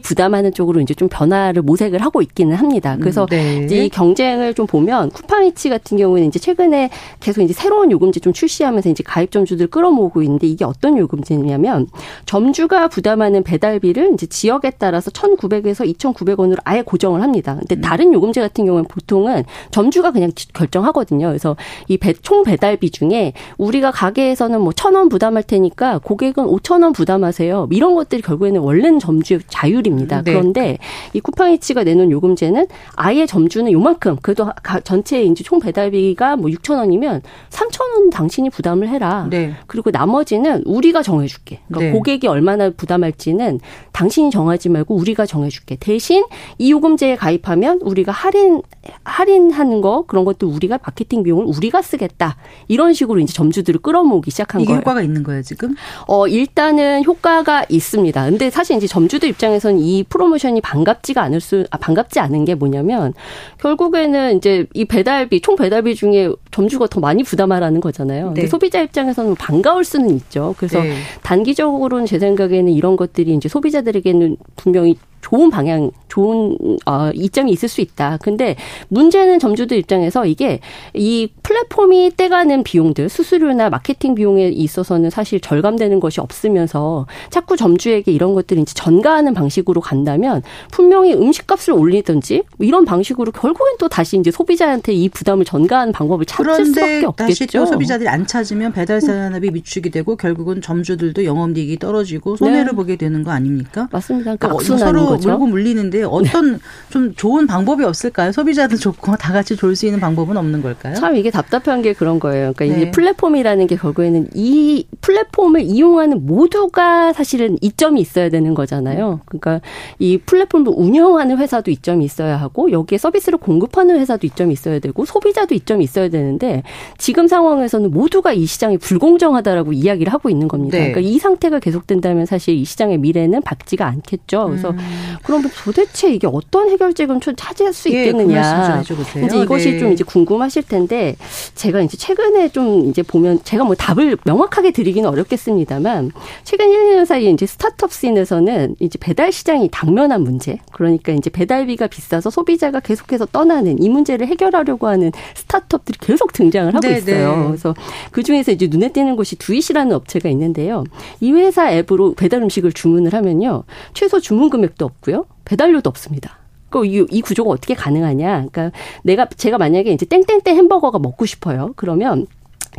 부담하는 쪽으로 이제 좀 변화를 모색을 하고 있기는 합니다. 그래서 음, 네. 이제 이 경쟁을 좀 보면 쿠팡이치 같은 경우는 이제 최근에 계속 이제 새로운 요금제 좀 출시하면서 이제 가입 점주들 끌어모으고 있는데 이게 어떤 요금제냐면 점주가 부담하는 배달비를 이제 지역에 따라서 1,900에서 2,900원으로 아예 고정을 합니다. 근데 다른 요금제 같은 경우는 보통은 점주가 그냥 지- 결정하거든요. 그래서 이 배, 총 배달비 중에 우리가 가게에서는 뭐 1,000원 부담할 테니까 고객은 5,000원 부담하세요. 이런 것들이 결국에는 원래는 점주의 자율입니다. 네. 그런데 이 쿠팡이치가 내놓은 요금제는 아예 점주는 요만큼 그래도 가- 전체 이제 총 배달비가 뭐 6,000원이면 3,000원 당신이 부담을 해라. 네. 그리고 나머지는 우리가 정해 줄게. 그러니까 네. 고객이 얼마나 부담할지는 당신이 정하지 말고 우리가 정해줄게. 대신 이 요금제에 가입하면 우리가 할인 할인하는 거 그런 것도 우리가 마케팅 비용을 우리가 쓰겠다. 이런 식으로 이제 점주들을 끌어모으기 시작한 이게 거예요. 효과가 있는 거예요 지금? 어, 일단은 효과가 있습니다. 근데 사실 이제 점주들 입장에서는 이 프로모션이 반갑지가 않을 수, 아, 반갑지 않은 게 뭐냐면, 결국에는 이제 이 배달비, 총 배달비 중에 점주가 더 많이 부담하라는 거잖아요. 근데 네. 소비자 입장에서는 반가울 수는 있죠. 그래서 네. 단기적으로는 제 생각에는 이런 것들이 이제 소비자들에게는 분명 히 좋은 방향, 좋은 어 이점이 있을 수 있다. 근데 문제는 점주들 입장에서 이게 이 플랫폼이 떼가는 비용들, 수수료나 마케팅 비용에 있어서는 사실 절감되는 것이 없으면서 자꾸 점주에게 이런 것들을 이제 전가하는 방식으로 간다면 분명히 음식값을 올리든지 이런 방식으로 결국엔 또 다시 이제 소비자한테 이 부담을 전가하는 방법을 찾을 수밖에 없겠죠. 다시 또 소비자들이 안 찾으면 배달 산업이 위축이 되고 결국은 점주들도 영업이익이 떨어지고 손해를 네. 보게 되는 거 아닙니까? 맞습니다. 그러니까 어, 서로 거죠. 물고 물리는데 어떤 네. 좀 좋은 방법이 없을까요? 소비자도 좋고 다 같이 좋을 수 있는 방법은 없는 걸까요? 참 이게 답답한 게 그런 거예요. 그러니까 네. 이제 플랫폼이라는 게 결국에는 이 플랫폼을 이용하는 모두가 사실은 이점이 있어야 되는 거잖아요. 그러니까 이 플랫폼을 운영하는 회사도 이점이 있어야 하고 여기에 서비스를 공급하는 회사도 이점이 있어야 되고 소비자도 이점이 있어야 되는데 지금 상황에서는 모두가 이 시장이 불공정하다라고 이야기를 하고 있는 겁니다. 네. 그러니까 이 상태가 계속된다면 사실 이 시장의 미래는 밝지가 않겠죠. 그래서 음. 그러면 도대체 이게 어떤 해결책을 좀 찾을 수 예, 그 있겠느냐. 그 이제 이것이 네. 좀 이제 궁금하실 텐데 제가 이제 최근에 좀 이제 보면 제가 뭐 답을 명확하게 드리기는 어렵겠습니다만 최근 1, 2년 사이에 이제 스타트업 씬에서는 이제 배달 시장이 당면한 문제 그러니까 이제 배달비가 비싸서 소비자가 계속해서 떠나는 이 문제를 해결하려고 하는 스타트업들이 계속 등장을 하고 네, 있어요. 네. 그래서 그 중에서 이제 눈에 띄는 곳이 두이시라는 업체가 있는데요. 이 회사 앱으로 배달 음식을 주문을 하면요. 최소 주문 금액도 없고요. 배달료도 없습니다. 그 이, 이 구조가 어떻게 가능하냐? 그러니까 내가 제가 만약에 이제 땡땡땡 햄버거가 먹고 싶어요. 그러면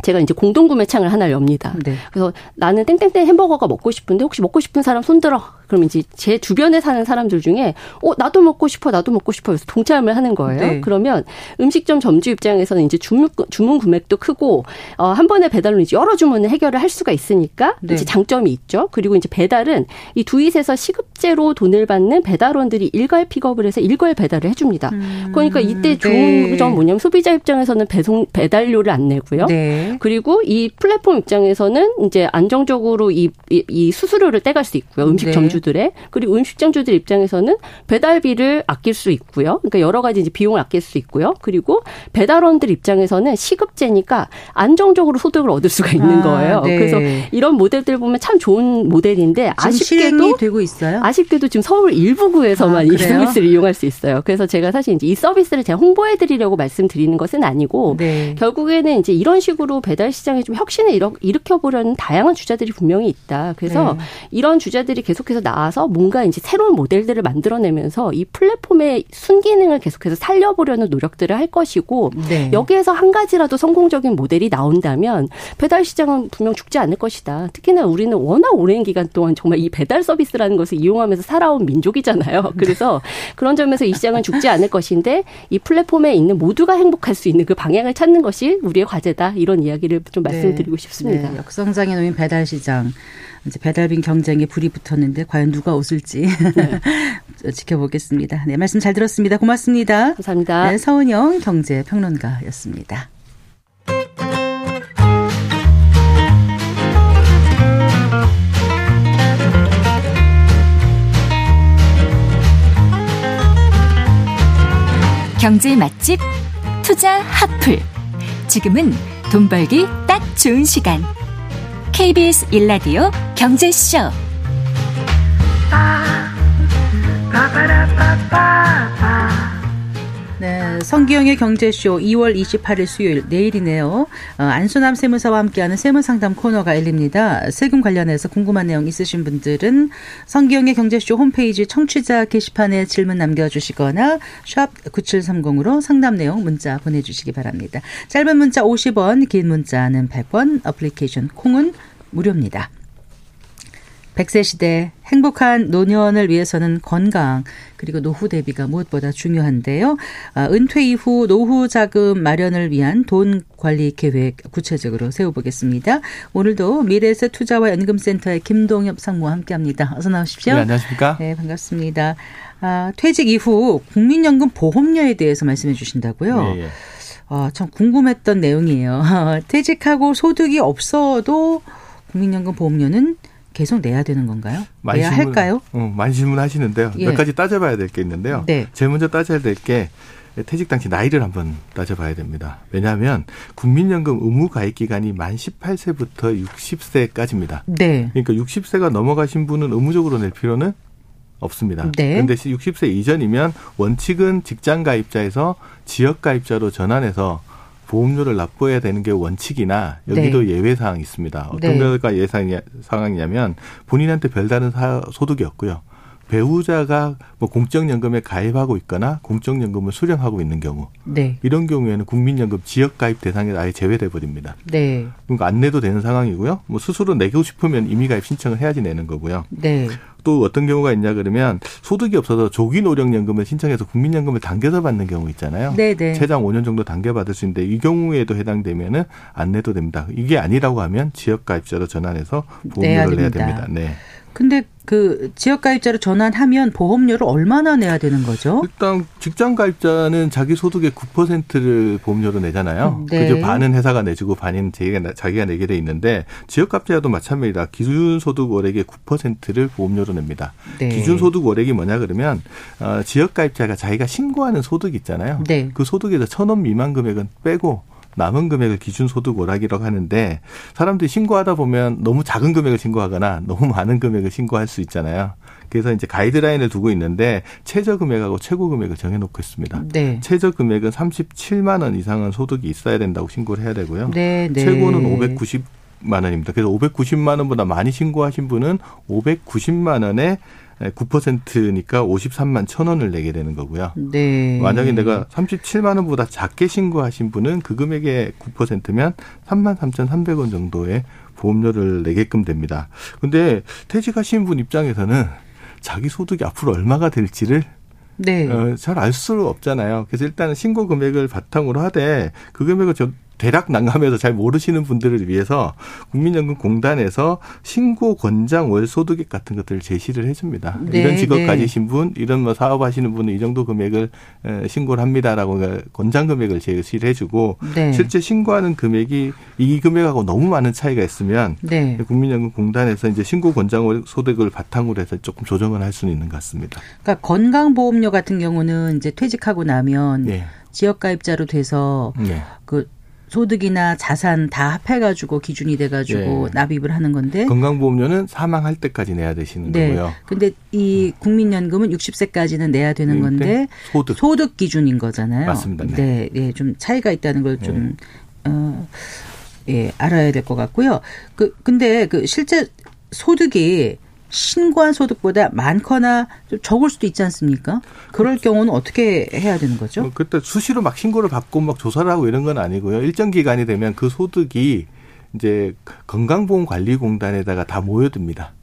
제가 이제 공동구매창을 하나 엽니다. 네. 그래서 나는 땡땡땡 햄버거가 먹고 싶은데 혹시 먹고 싶은 사람 손들어. 그럼 이제 제 주변에 사는 사람들 중에 어 나도 먹고 싶어 나도 먹고 싶어 그래서 동참을 하는 거예요. 네. 그러면 음식점 점주 입장에서는 이제 주문 주문 금액도 크고 어, 한 번에 배달로 이제 여러 주문을 해결을 할 수가 있으니까 네. 이제 장점이 있죠. 그리고 이제 배달은 이 두잇에서 시급제로 돈을 받는 배달원들이 일괄 픽업을 해서 일괄 배달을 해줍니다. 음. 그러니까 이때 좋은 네. 점 뭐냐면 소비자 입장에서는 배송 배달료를 안 내고요. 네. 그리고 이 플랫폼 입장에서는 이제 안정적으로 이, 이, 이 수수료를 떼갈 수 있고요. 음식 네. 점주 점 주들의 그리고 음식점주들 입장에서는 배달비를 아낄 수 있고요. 그러니까 여러 가지 이제 비용을 아낄 수 있고요. 그리고 배달원들 입장에서는 시급제니까 안정적으로 소득을 얻을 수가 있는 아, 거예요. 네. 그래서 이런 모델들 보면 참 좋은 모델인데 아쉽게도 되고 있어요. 아쉽게도 지금 서울 일부구에서만 아, 이 서비스를 이용할 수 있어요. 그래서 제가 사실 이제 이 서비스를 제가 홍보해 드리려고 말씀드리는 것은 아니고 네. 결국에는 이제 이런 식으로 배달 시장에 좀 혁신을 일으켜 보려는 다양한 주자들이 분명히 있다. 그래서 네. 이런 주자들이 계속해서 나와서 뭔가 이제 새로운 모델들을 만들어내면서 이 플랫폼의 순기능을 계속해서 살려보려는 노력들을 할 것이고 네. 여기에서 한 가지라도 성공적인 모델이 나온다면 배달 시장은 분명 죽지 않을 것이다. 특히나 우리는 워낙 오랜 기간 동안 정말 이 배달 서비스라는 것을 이용하면서 살아온 민족이잖아요. 그래서 그런 점에서 이 시장은 죽지 않을 것인데 이 플랫폼에 있는 모두가 행복할 수 있는 그 방향을 찾는 것이 우리의 과제다. 이런 이야기를 좀 말씀드리고 네. 싶습니다. 네. 역성장에 놓인 배달 시장. 이제 배달빈 경쟁에 불이 붙었는데 과연 누가 웃을지 네. 지켜보겠습니다. 네, 말씀 잘 들었습니다. 고맙습니다. 감사합니다. 네, 서은영 경제평론가였습니다. 경제 맛집 투자 하플 지금은 돈 벌기 딱 좋은 시간 KBS 일라디오 경제쇼. 네, 성기영의 경제쇼 2월 28일 수요일 내일이네요. 어, 안수남 세무사와 함께하는 세무상담 코너가 열립니다. 세금 관련해서 궁금한 내용 있으신 분들은 성기영의 경제쇼 홈페이지 청취자 게시판에 질문 남겨주시거나 샵 9730으로 상담 내용 문자 보내주시기 바랍니다. 짧은 문자 50원, 긴 문자는 100원, 어플리케이션 콩은 무료입니다. 100세 시대 행복한 노년을 위해서는 건강 그리고 노후 대비가 무엇보다 중요한데요. 아, 은퇴 이후 노후 자금 마련을 위한 돈 관리 계획 구체적으로 세워보겠습니다. 오늘도 미래에셋 투자와 연금센터의 김동엽 상무와 함께합니다. 어서 나오십시오. 네, 안녕하십니까? 네, 반갑습니다. 아, 퇴직 이후 국민연금 보험료에 대해서 말씀해 주신다고요. 네, 네. 아, 참 궁금했던 내용이에요. 퇴직하고 소득이 없어도 국민연금 보험료는 계속 내야 되는 건가요? 내야 질문, 할까요? 어, 많이 질문하시는데요. 예. 몇 가지 따져봐야 될 게 있는데요. 네. 제일 먼저 따져야 될 게 퇴직 당시 나이를 한번 따져봐야 됩니다. 왜냐하면 국민연금 의무 가입 기간이 만 18세부터 60세까지입니다. 네. 그러니까 60세가 넘어가신 분은 의무적으로 낼 필요는 없습니다. 네. 그런데 60세 이전이면 원칙은 직장 가입자에서 지역 가입자로 전환해서 보험료를 납부해야 되는 게 원칙이나 여기도 네. 예외 사항이 있습니다. 어떤 네. 거가 예외 상황이냐면 본인한테 별다른 소득이 없고요. 배우자가 뭐 공적연금에 가입하고 있거나 공적연금을 수령하고 있는 경우 네. 이런 경우에는 국민연금 지역 가입 대상에 아예 제외돼 버립니다. 네. 그러니까 안 내도 되는 상황이고요. 뭐 스스로 내고 싶으면 임의 가입 신청을 해야지 내는 거고요. 네. 또 어떤 경우가 있냐 그러면 소득이 없어서 조기 노령연금을 신청해서 국민연금을 당겨서 받는 경우 있잖아요. 네네. 네. 최장 5년 정도 당겨 받을 수 있는데 이 경우에도 해당되면은 안 내도 됩니다. 이게 아니라고 하면 지역 가입자로 전환해서 보험료를 내야 됩니다. 내야 됩니다. 네. 근데 그 지역 가입자로 전환하면 보험료를 얼마나 내야 되는 거죠? 일단 직장 가입자는 자기 소득의 9%를 보험료로 내잖아요. 네. 그죠 반은 회사가 내주고 반은 자기가 자기가 내게 돼 있는데 지역 가입자도 마찬가지다. 기준 소득 월액의 9%를 보험료로 냅니다. 네. 기준 소득 월액이 뭐냐 그러면 어, 지역 가입자가 자기가 신고하는 소득 있잖아요. 네. 그 소득에서 천 원 미만 금액은 빼고 남은 금액을 기준 소득 오락이라고 하는데 사람들이 신고하다 보면 너무 작은 금액을 신고하거나 너무 많은 금액을 신고할 수 있잖아요. 그래서 이제 가이드라인을 두고 있는데 최저 금액하고 최고 금액을 정해놓고 있습니다. 네. 최저 금액은 37만 원 이상은 소득이 있어야 된다고 신고를 해야 되고요. 네, 네. 최고는 590. 만 원입니다. 그래서 590만 원보다 많이 신고하신 분은 590만 원에 9%니까 53만 천 원을 내게 되는 거고요. 네. 만약에 내가 37만 원보다 작게 신고하신 분은 그 금액의 9%면 3만 3,300원 정도의 보험료를 내게끔 됩니다. 근데 퇴직하신 분 입장에서는 자기 소득이 앞으로 얼마가 될지를 네. 어, 잘 알 수 없잖아요. 그래서 일단 신고 금액을 바탕으로 하되 그 금액을 저 대략 난감해서 잘 모르시는 분들을 위해서 국민연금공단에서 신고 권장 월 소득액 같은 것들을 제시를 해줍니다. 네, 이런 직업 네. 가지신 분, 이런 뭐 사업하시는 분은 이 정도 금액을 신고를 합니다라고 권장 금액을 제시를 해주고 네. 실제 신고하는 금액이 이 금액하고 너무 많은 차이가 있으면 네. 국민연금공단에서 이제 신고 권장 월 소득을 바탕으로 해서 조금 조정을 할 수는 있는 것 같습니다. 그러니까 건강보험료 같은 경우는 이제 퇴직하고 나면 네. 지역가입자로 돼서 네. 그 소득이나 자산 다 합해가지고 기준이 돼가지고 네. 납입을 하는 건데 건강보험료는 사망할 때까지 내야 되시는 네. 거고요. 근데 이 국민연금은 60세까지는 내야 되는 네. 건데 소득 소득 기준인 거잖아요. 맞습니다. 네, 네, 네. 좀 차이가 있다는 걸좀 네. 어, 예, 알아야 될 것 같고요. 그 근데 그 실제 소득이 신고한 소득보다 많거나 좀 적을 수도 있지 않습니까? 그럴 경우는 어떻게 해야 되는 거죠? 뭐 그때 수시로 막 신고를 받고 막 조사를 하고 이런 건 아니고요. 일정 기간이 되면 그 소득이 이제 건강보험관리공단에다가 다 모여듭니다.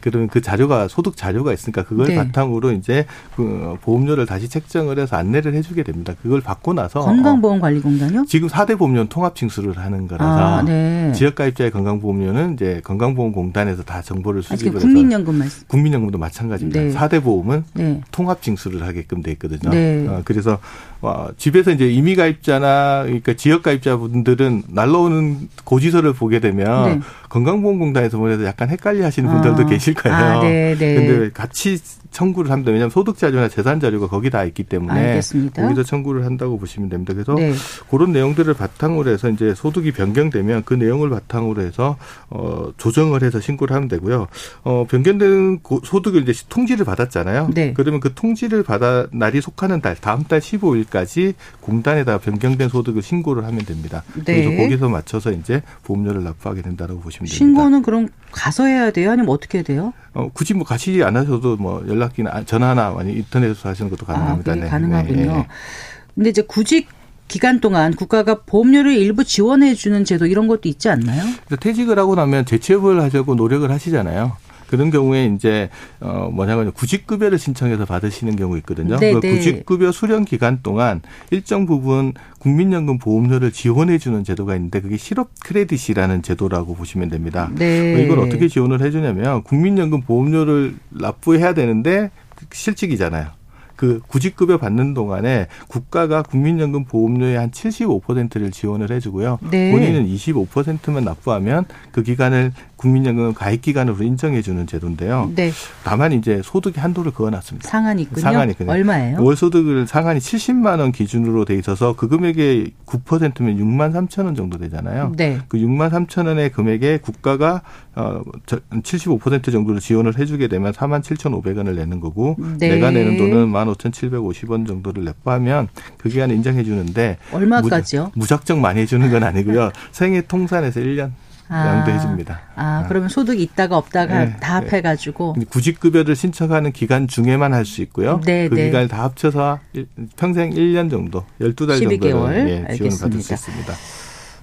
그러면 그 자료가 소득 자료가 있으니까 그걸 네. 바탕으로 이제 그 보험료를 다시 책정을 해서 안내를 해주게 됩니다. 그걸 받고 나서 건강보험관리공단요? 지금 4대 보험료는 통합 징수를 하는 거라서 아, 네. 지역가입자의 건강보험료는 이제 건강보험공단에서 다 정보를 수집을 해서 국민연금만 국민연금도 마찬가지입니다. 네. 4대 보험은 네. 통합 징수를 하게끔 돼 있거든요. 네. 어, 그래서 어, 집에서 이제 임의가입자나 그러니까 지역가입자분들은 날라오는 고지서를 보게 되면 네. 건강보험공단에서 보내서 약간 헷갈려 하시는 분들도 아. 계실 거예요. 아, 네, 네. 근데 같이 청구를 합니다. 왜냐하면 소득 자료나 재산 자료가 거기 다 있기 때문에 알겠습니다. 거기서 청구를 한다고 보시면 됩니다. 그래서 네. 그런 내용들을 바탕으로 해서 이제 소득이 변경되면 그 내용을 바탕으로 해서 어 조정을 해서 신고를 하면 되고요. 어 변경된 소득을 이제 통지를 받았잖아요. 네. 그러면 그 통지를 받아 날이 속하는 달 다음 달 15일까지 공단에다 변경된 소득을 신고를 하면 됩니다. 네. 그래서 거기서 맞춰서 이제 보험료를 납부하게 된다고 보시면 됩니다. 신고는 그럼 가서 해야 돼요? 아니면 어떻게 돼요? 어, 굳이 뭐 가시지 않으셔도 뭐 연락이나 전화나 아니 인터넷에서 하시는 것도 가능합니다. 아, 네. 가능하군요. 네, 네. 근데 이제 구직 기간 동안 국가가 보험료를 일부 지원해 주는 제도 이런 것도 있지 않나요? 퇴직을 하고 나면 재취업을 하려고 노력을 하시잖아요. 그런 경우에 이제 어 뭐냐면 구직급여를 신청해서 받으시는 경우 있거든요. 네, 그 네. 구직급여 수령 기간 동안 일정 부분 국민연금 보험료를 지원해 주는 제도가 있는데 그게 실업 크레딧이라는 제도라고 보시면 됩니다. 네. 이걸 어떻게 지원을 해 주냐면 국민연금 보험료를 납부해야 되는데 실직이잖아요. 그 구직급여 받는 동안에 국가가 국민연금 보험료의 한 75%를 지원을 해주고요. 네. 본인은 25%만 납부하면 그 기간을 국민연금 가입 기간으로 인정해 주는 제도인데요. 네. 다만 이제 소득의 한도를 그어 놨습니다. 상한이 있군요. 상한이 있군요. 얼마예요? 월 소득을 상한이 70만 원 기준으로 돼 있어서 그 금액의 9%면 6만 3천 원 정도 되잖아요. 네. 그 6만 3천 원의 금액에 국가가 어75% 정도를 지원을 해 주게 되면 4만 7천5백원을 내는 거고 네. 내가 내는 돈은 1만 5천7백오십원 정도를 납부하면 그 기간에 인정해 주는데 얼마까지요? 무작정 많이 해 주는 건 아니고요. 생애 통산에서 1년 아, 양도해 줍니다. 아, 그러면 소득이 있다가 없다가 네, 다 합해 가지고 구직급여를 신청하는 기간 중에만 할 수 있고요. 네, 그 네. 기간을 다 합쳐서 평생 1년 정도, 12달 정도를 예, 지원을 받을 수 있습니다.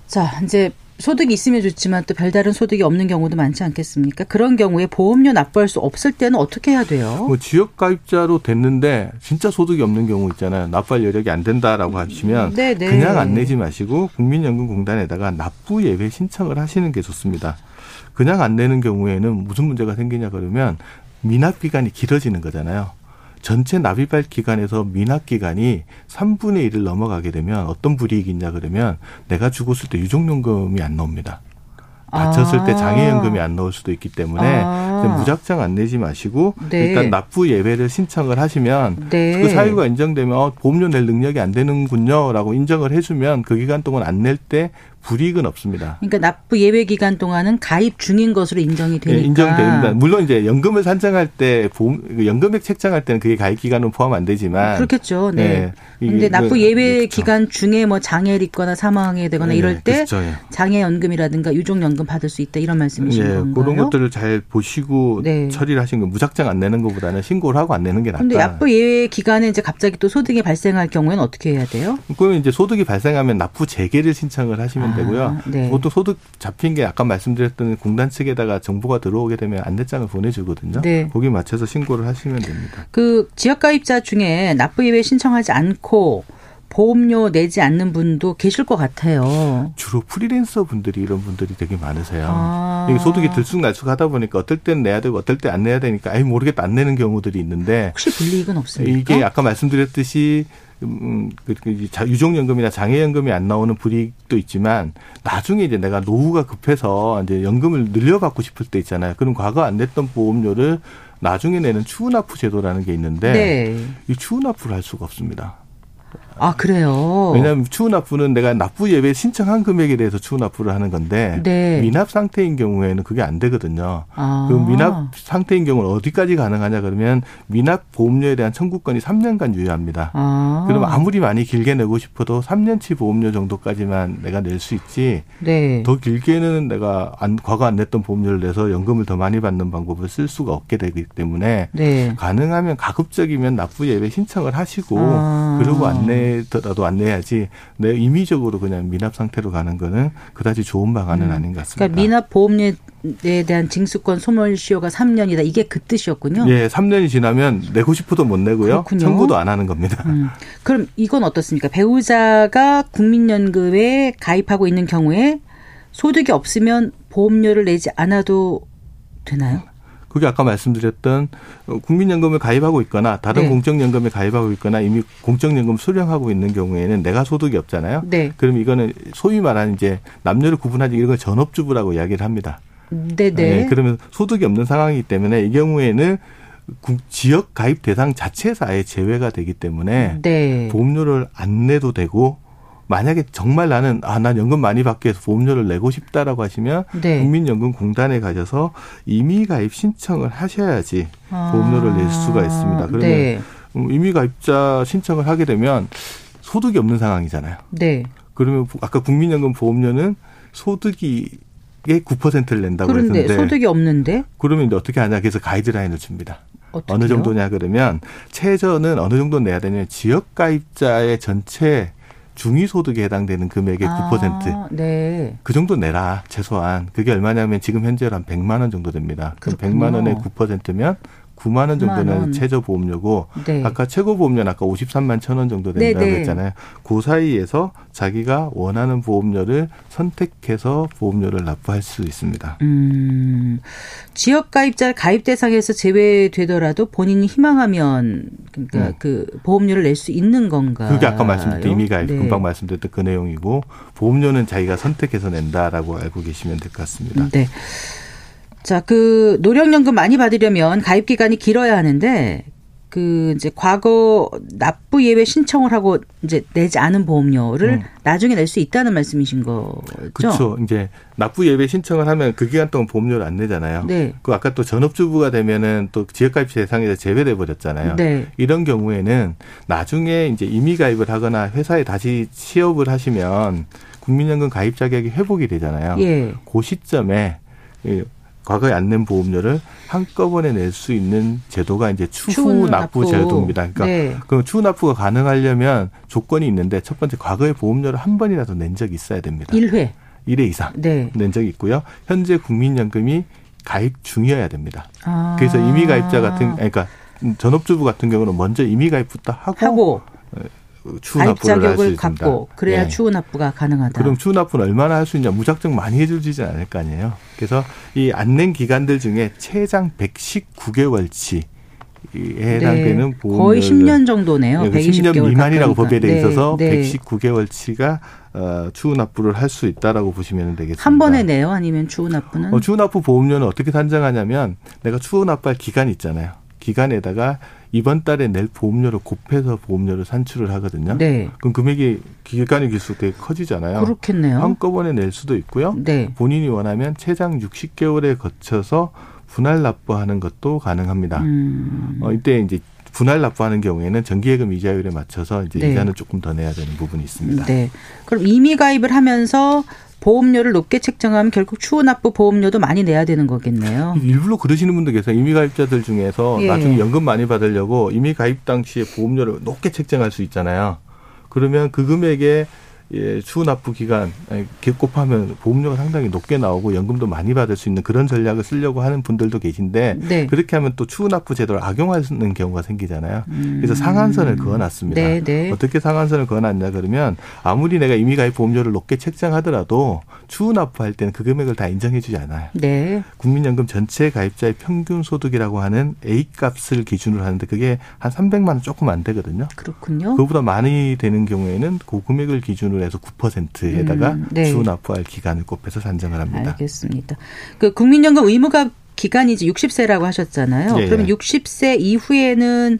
자, 이제 소득이 있으면 좋지만 또 별다른 소득이 없는 경우도 많지 않겠습니까? 그런 경우에 보험료 납부할 수 없을 때는 어떻게 해야 돼요? 뭐 지역 가입자로 됐는데 진짜 소득이 없는 경우 있잖아요. 납부할 여력이 안 된다라고 하시면 네네. 네. 그냥 안 내지 마시고 국민연금공단에다가 납부 예외 신청을 하시는 게 좋습니다. 그냥 안 내는 경우에는 무슨 문제가 생기냐 그러면 미납 기간이 길어지는 거잖아요. 전체 납입할 기간에서 미납 기간이 3분의 1을 넘어가게 되면 어떤 불이익이 있냐 그러면 내가 죽었을 때 유족연금이 안 나옵니다. 다쳤을 아. 때 장애연금이 안 나올 수도 있기 때문에 아. 무작정 안 내지 마시고 네. 일단 납부 예외를 신청을 하시면 네. 그 사유가 인정되면 어, 보험료 낼 능력이 안 되는군요라고 인정을 해주면 그 기간 동안 안 낼 때 불이익은 없습니다. 그러니까 납부 예외 기간 동안은 가입 중인 것으로 인정이 되니까. 네, 인정됩니다. 물론 이제 연금을 산정할 때 보험 그 연금액 책정할 때는 그게 가입 기간은 포함 안 되지만 그렇겠죠. 네. 네. 근데 납부 예외 그렇죠. 기간 중에 뭐 장애를 입거나 사망하게 되거나 네, 이럴 때 그렇죠. 예. 장애 연금이라든가 유족 연금 받을 수 있다 이런 말씀이신 네, 건가요? 그런 것들을 잘 보시고 네. 처리를 하신 거 무작정 안 내는 것보다는 신고를 하고 안 내는 게 낫다. 근데 납부 예외 기간에 이제 갑자기 또 소득이 발생할 경우에는 어떻게 해야 돼요? 그러면 이제 소득이 발생하면 납부 재개를 신청을 하시면 아, 되고요. 네. 보통 소득 잡힌 게 아까 말씀드렸던 공단 측에다가 정보가 들어오게 되면 안내장을 보내주거든요. 네. 거기 맞춰서 신고를 하시면 됩니다. 그 지역가입자 중에 납부 예외 신청하지 않고 보험료 내지 않는 분도 계실 것 같아요. 주로 프리랜서 분들이 이런 분들이 되게 많으세요. 아. 이게 소득이 들쑥날쑥하다 보니까 어떨 땐 내야 되고 어떨 때 안 내야 되니까 아이 모르겠다 안 내는 경우들이 있는데 혹시 불이익은 없습니까? 이게 아까 말씀드렸듯이 음, 그, 그 유족연금이나 장애연금이 안 나오는 불이익도 있지만 나중에 이제 내가 노후가 급해서 이제 연금을 늘려받고 싶을 때 있잖아요. 그럼 과거 안 냈던 보험료를 나중에 내는 추후납부 제도라는 게 있는데 네. 이 추후납부를 할 수가 없습니다. 아 그래요. 왜냐하면 추후 납부는 내가 납부 예외 신청한 금액에 대해서 추후 납부를 하는 건데 네. 미납 상태인 경우에는 그게 안 되거든요. 아. 그 미납 상태인 경우는 어디까지 가능하냐 그러면 미납 보험료에 대한 청구권이 3년간 유효합니다. 아. 그러면 아무리 많이 길게 내고 싶어도 3년치 보험료 정도까지만 내가 낼 수 있지. 네. 더 길게는 내가 안, 과거 안 냈던 보험료를 내서 연금을 더 많이 받는 방법을 쓸 수가 없게 되기 때문에 네. 가능하면 가급적이면 납부 예외 신청을 하시고 아. 그리고 안내 내더라도 안 내야지 내 임의적으로 그냥 미납 상태로 가는 거는 그다지 좋은 방안은 음. 아닌 것 같습니다. 그러니까 미납 보험료에 대한 징수권 소멸 시효가 3년이다. 이게 그 뜻이었군요. 예, 3년이 지나면 내고 싶어도 못 내고요. 그렇군요. 청구도 안 하는 겁니다. 음. 그럼 이건 어떻습니까? 배우자가 국민연금에 가입하고 있는 경우에 소득이 없으면 보험료를 내지 않아도 되나요? 그게 아까 말씀드렸던 국민연금을 가입하고 있거나 다른 네. 공적연금에 가입하고 있거나 이미 공적연금 수령하고 있는 경우에는 내가 소득이 없잖아요. 네. 그럼 이거는 소위 말하는 이제 남녀를 구분하지 이런 걸 전업주부라고 이야기를 합니다. 네네. 네. 네. 그러면 소득이 없는 상황이기 때문에 이 경우에는 지역 가입 대상 자체에서 아예 제외가 되기 때문에 네. 보험료를 안 내도 되고 만약에 정말 나는 아 난 연금 많이 받기 위해서 보험료를 내고 싶다라고 하시면 네. 국민연금공단에 가셔서 임의 가입 신청을 하셔야지 아. 보험료를 낼 수가 있습니다. 그러면 네. 음, 임의 가입자 신청을 하게 되면 소득이 없는 상황이잖아요. 네. 그러면 아까 국민연금 보험료는 소득이 에 9%를 낸다고 그런데 했는데 소득이 없는데 그러면 이제 어떻게 하냐 그래서 가이드라인을 줍니다. 어떻게요? 어느 정도냐 그러면 최저는 어느 정도 내야 되냐면 지역 가입자의 전체 중위소득에 해당되는 금액의 아, 9%. 네. 그 정도 내라, 최소한. 그게 얼마냐면 지금 현재로 한 100만 원 정도 됩니다. 그럼 100만 원의 9%면 9만 원 정도는 원. 최저 보험료고 네. 아까 최고 보험료는 아까 53만 천 원 정도 된다고 네, 네. 했잖아요. 그 사이에서 자기가 원하는 보험료를 선택해서 보험료를 납부할 수 있습니다. 음, 지역 가입자 가입 대상에서 제외되더라도 본인이 희망하면 그러니까 음. 그 보험료를 낼 수 있는 건가요? 그게 아까 말씀드렸던 이미 가입 네. 금방 말씀드렸던 그 내용이고 보험료는 자기가 선택해서 낸다라고 알고 계시면 될 것 같습니다. 네. 자, 그 노령연금 많이 받으려면 가입 기간이 길어야 하는데 그 이제 과거 납부 예외 신청을 하고 이제 내지 않은 보험료를 음. 나중에 낼 수 있다는 말씀이신 거죠? 그렇죠. 이제 납부 예외 신청을 하면 그 기간 동안 보험료를 안 내잖아요. 네. 그 아까 또 전업주부가 되면은 또 지역가입 대상에서 제외돼 버렸잖아요. 네. 이런 경우에는 나중에 이제 임의 가입을 하거나 회사에 다시 취업을 하시면 국민연금 가입 자격이 회복이 되잖아요. 예. 그 시점에 과거에 안 낸 보험료를 한꺼번에 낼 수 있는 제도가 이제 추후, 납부, 납부, 제도입니다. 그러니까 네. 그 추후 납부가 가능하려면 조건이 있는데 첫 번째 과거에 보험료를 한 번이라도 낸 적이 있어야 됩니다. 1회. 1회 이상 네. 낸 적이 있고요. 현재 국민연금이 가입 중이어야 됩니다. 아. 그래서 임의 가입자 같은 그러니까 전업주부 같은 경우는 먼저 임의 가입부터 하고, 하고. 할 수 있습니다. 갖고 그래야 예. 추후 납부가 가능하다. 그럼 추후 납부는 얼마나 할 수 있냐? 무작정 많이 해주지 않을 거 아니에요. 그래서 이 안낸 기간들 중에 최장 119개월치 해당되는 네. 보험 거의 10년 정도네요. 네, 10년 미만이라고 법에 돼 네, 있어서 네. 119개월치가 어, 추후 납부를 할 수 있다라고 보시면 되겠습니다. 한 번에 내요? 아니면 추후 납부는? 어, 추후 납부 보험료는 어떻게 산정하냐면 내가 추후 납부할 기간이 있잖아요. 기간에다가 이번 달에 낼 보험료를 곱해서 보험료를 산출을 하거든요. 네. 그럼 금액이 기간이 길수록 되게 커지잖아요. 그렇겠네요. 한꺼번에 낼 수도 있고요. 네. 본인이 원하면 최장 60개월에 거쳐서 분할 납부하는 것도 가능합니다. 음. 어, 이때 이제 분할 납부하는 경우에는 정기예금 이자율에 맞춰서 이제 네. 이자는 조금 더 내야 되는 부분이 있습니다. 네. 그럼 이미 가입을 하면서 보험료를 높게 책정하면 결국 추후 납부 보험료도 많이 내야 되는 거겠네요. 일부러 그러시는 분들 계세요. 이미 가입자들 중에서 예. 나중에 연금 많이 받으려고 이미 가입 당시에 보험료를 높게 책정할 수 있잖아요. 그러면 그 금액에 예, 추후 납부 기간 곱하면 보험료가 상당히 높게 나오고 연금도 많이 받을 수 있는 그런 전략을 쓰려고 하는 분들도 계신데 네. 그렇게 하면 또 추후 납부 제도를 악용하는 경우가 생기잖아요. 음. 그래서 상한선을 그어놨습니다. 네, 네. 어떻게 상한선을 그어놨냐 그러면 아무리 내가 이미 가입 보험료를 높게 책정하더라도 추후 납부할 때는 그 금액을 다 인정해주지 않아요. 네. 국민연금 전체 가입자의 평균 소득이라고 하는 A 값을 기준으로 하는데 그게 한 300만 원 조금 안 되거든요. 그렇군요. 그보다 많이 되는 경우에는 그 금액을 기준으로 해서 9%에다가 음, 네. 추후 납부할 기간을 곱해서 산정을 합니다. 알겠습니다. 그 국민연금 의무가 기간이 이제 60세라고 하셨잖아요. 예. 그러면 60세 이후에는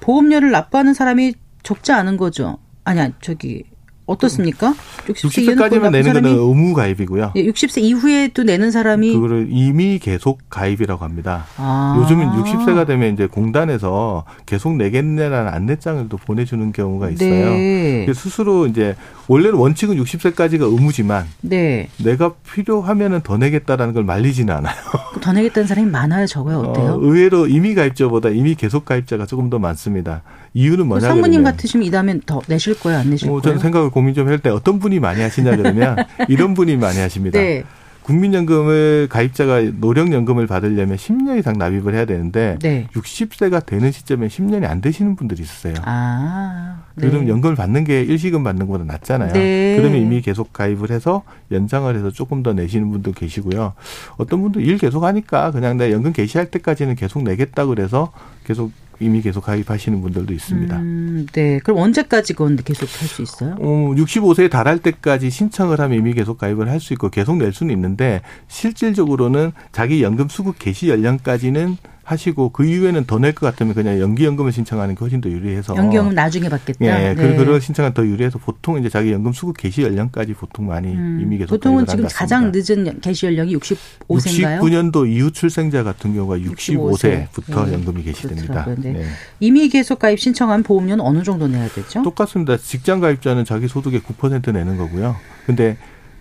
보험료를 납부하는 사람이 적지 않은 거죠. 아니야, 저기 어떻습니까? 60세 60세까지만 내는 거는 의무 가입이고요. 예, 60세 이후에도 내는 사람이 그거를 이미 계속 가입이라고 합니다. 아. 요즘은 60세가 되면 이제 공단에서 계속 내겠네라는 안내장을 또 보내주는 경우가 있어요. 네. 스스로 이제 원래는 원칙은 60세까지가 의무지만 네. 내가 필요하면은 더 내겠다라는 걸 말리지는 않아요. 더 내겠다는 사람이 많아요, 적어요, 어때요? 어, 의외로 이미 가입자보다 이미 계속 가입자가 조금 더 많습니다. 이유는 뭐냐 상무님 같으시면 이다면 더 내실 거예요, 안 내실 어, 거예요? 저는 생각을 고민 좀 할 때 어떤 분이 많이 하시냐 그러면 이런 분이 많이 하십니다. 네. 국민연금을 가입자가 노령연금을 받으려면 10년 이상 납입을 해야 되는데 네. 60세가 되는 시점에 10년이 안 되시는 분들이 있었어요. 아, 네. 그럼 연금을 받는 게 일시금 받는 것보다 낫잖아요. 네. 그러면 이미 계속 가입을 해서 연장을 해서 조금 더 내시는 분도 계시고요. 어떤 분도 일 계속 하니까 그냥 내 연금 개시할 때까지는 계속 내겠다 그래서 계속 이미 계속 가입하시는 분들도 있습니다. 음, 네. 그럼 언제까지 그건 계속 할 수 있어요? 어, 65세에 달할 때까지 신청을 하면 이미 계속 가입을 할 수 있고 계속 낼 수는 있는데 실질적으로는 자기 연금 수급 개시 연령까지는 하시고 그 이후에는 더 낼 것 같으면 그냥 연기연금을 신청하는 게 훨씬 더 유리해서 연기연금 나중에 받겠다. 예, 네. 그런 신청은 더 유리해서 보통 이제 자기 연금 수급 개시 연령까지 보통 많이 음, 이미 계속 보통은 지금 가장 늦은 개시 연령이 65세인가요? 69년도 이후 출생자 같은 경우가 65세. 부터 네. 연금이 개시됩니다. 네. 네. 이미 계속 가입 신청한 보험료는 어느 정도 내야 되죠? 똑같습니다. 직장 가입자는 자기 소득의 9% 내는 거고요. 근데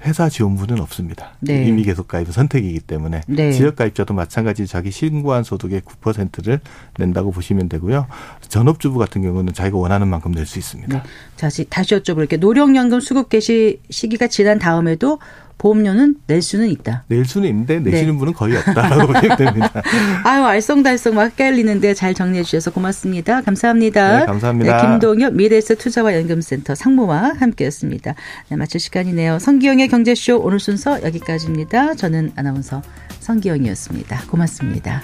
회사 지원부는 없습니다. 네. 이미 계속 가입은 선택이기 때문에 네. 지역 가입자도 마찬가지 자기 신고한 소득의 9%를 낸다고 보시면 되고요. 전업주부 같은 경우는 자기가 원하는 만큼 낼 수 있습니다. 네. 다시 다시 여쭤볼게요. 노령연금 수급 개시 시기가 지난 다음에도 보험료는 낼 수는 있다. 낼 수는 있는데 내시는 네. 분은 거의 없다라고 보시면 됩니다. 아유 알쏭달쏭 막 헷갈리는데 잘 정리해 주셔서 고맙습니다. 감사합니다. 네, 감사합니다. 네, 김동엽 미래에셋 투자와 연금센터 상무와 함께했습니다. 네, 마칠 시간이네요. 성기영의 경제쇼 오늘 순서 여기까지입니다. 저는 아나운서 성기영이었습니다. 고맙습니다.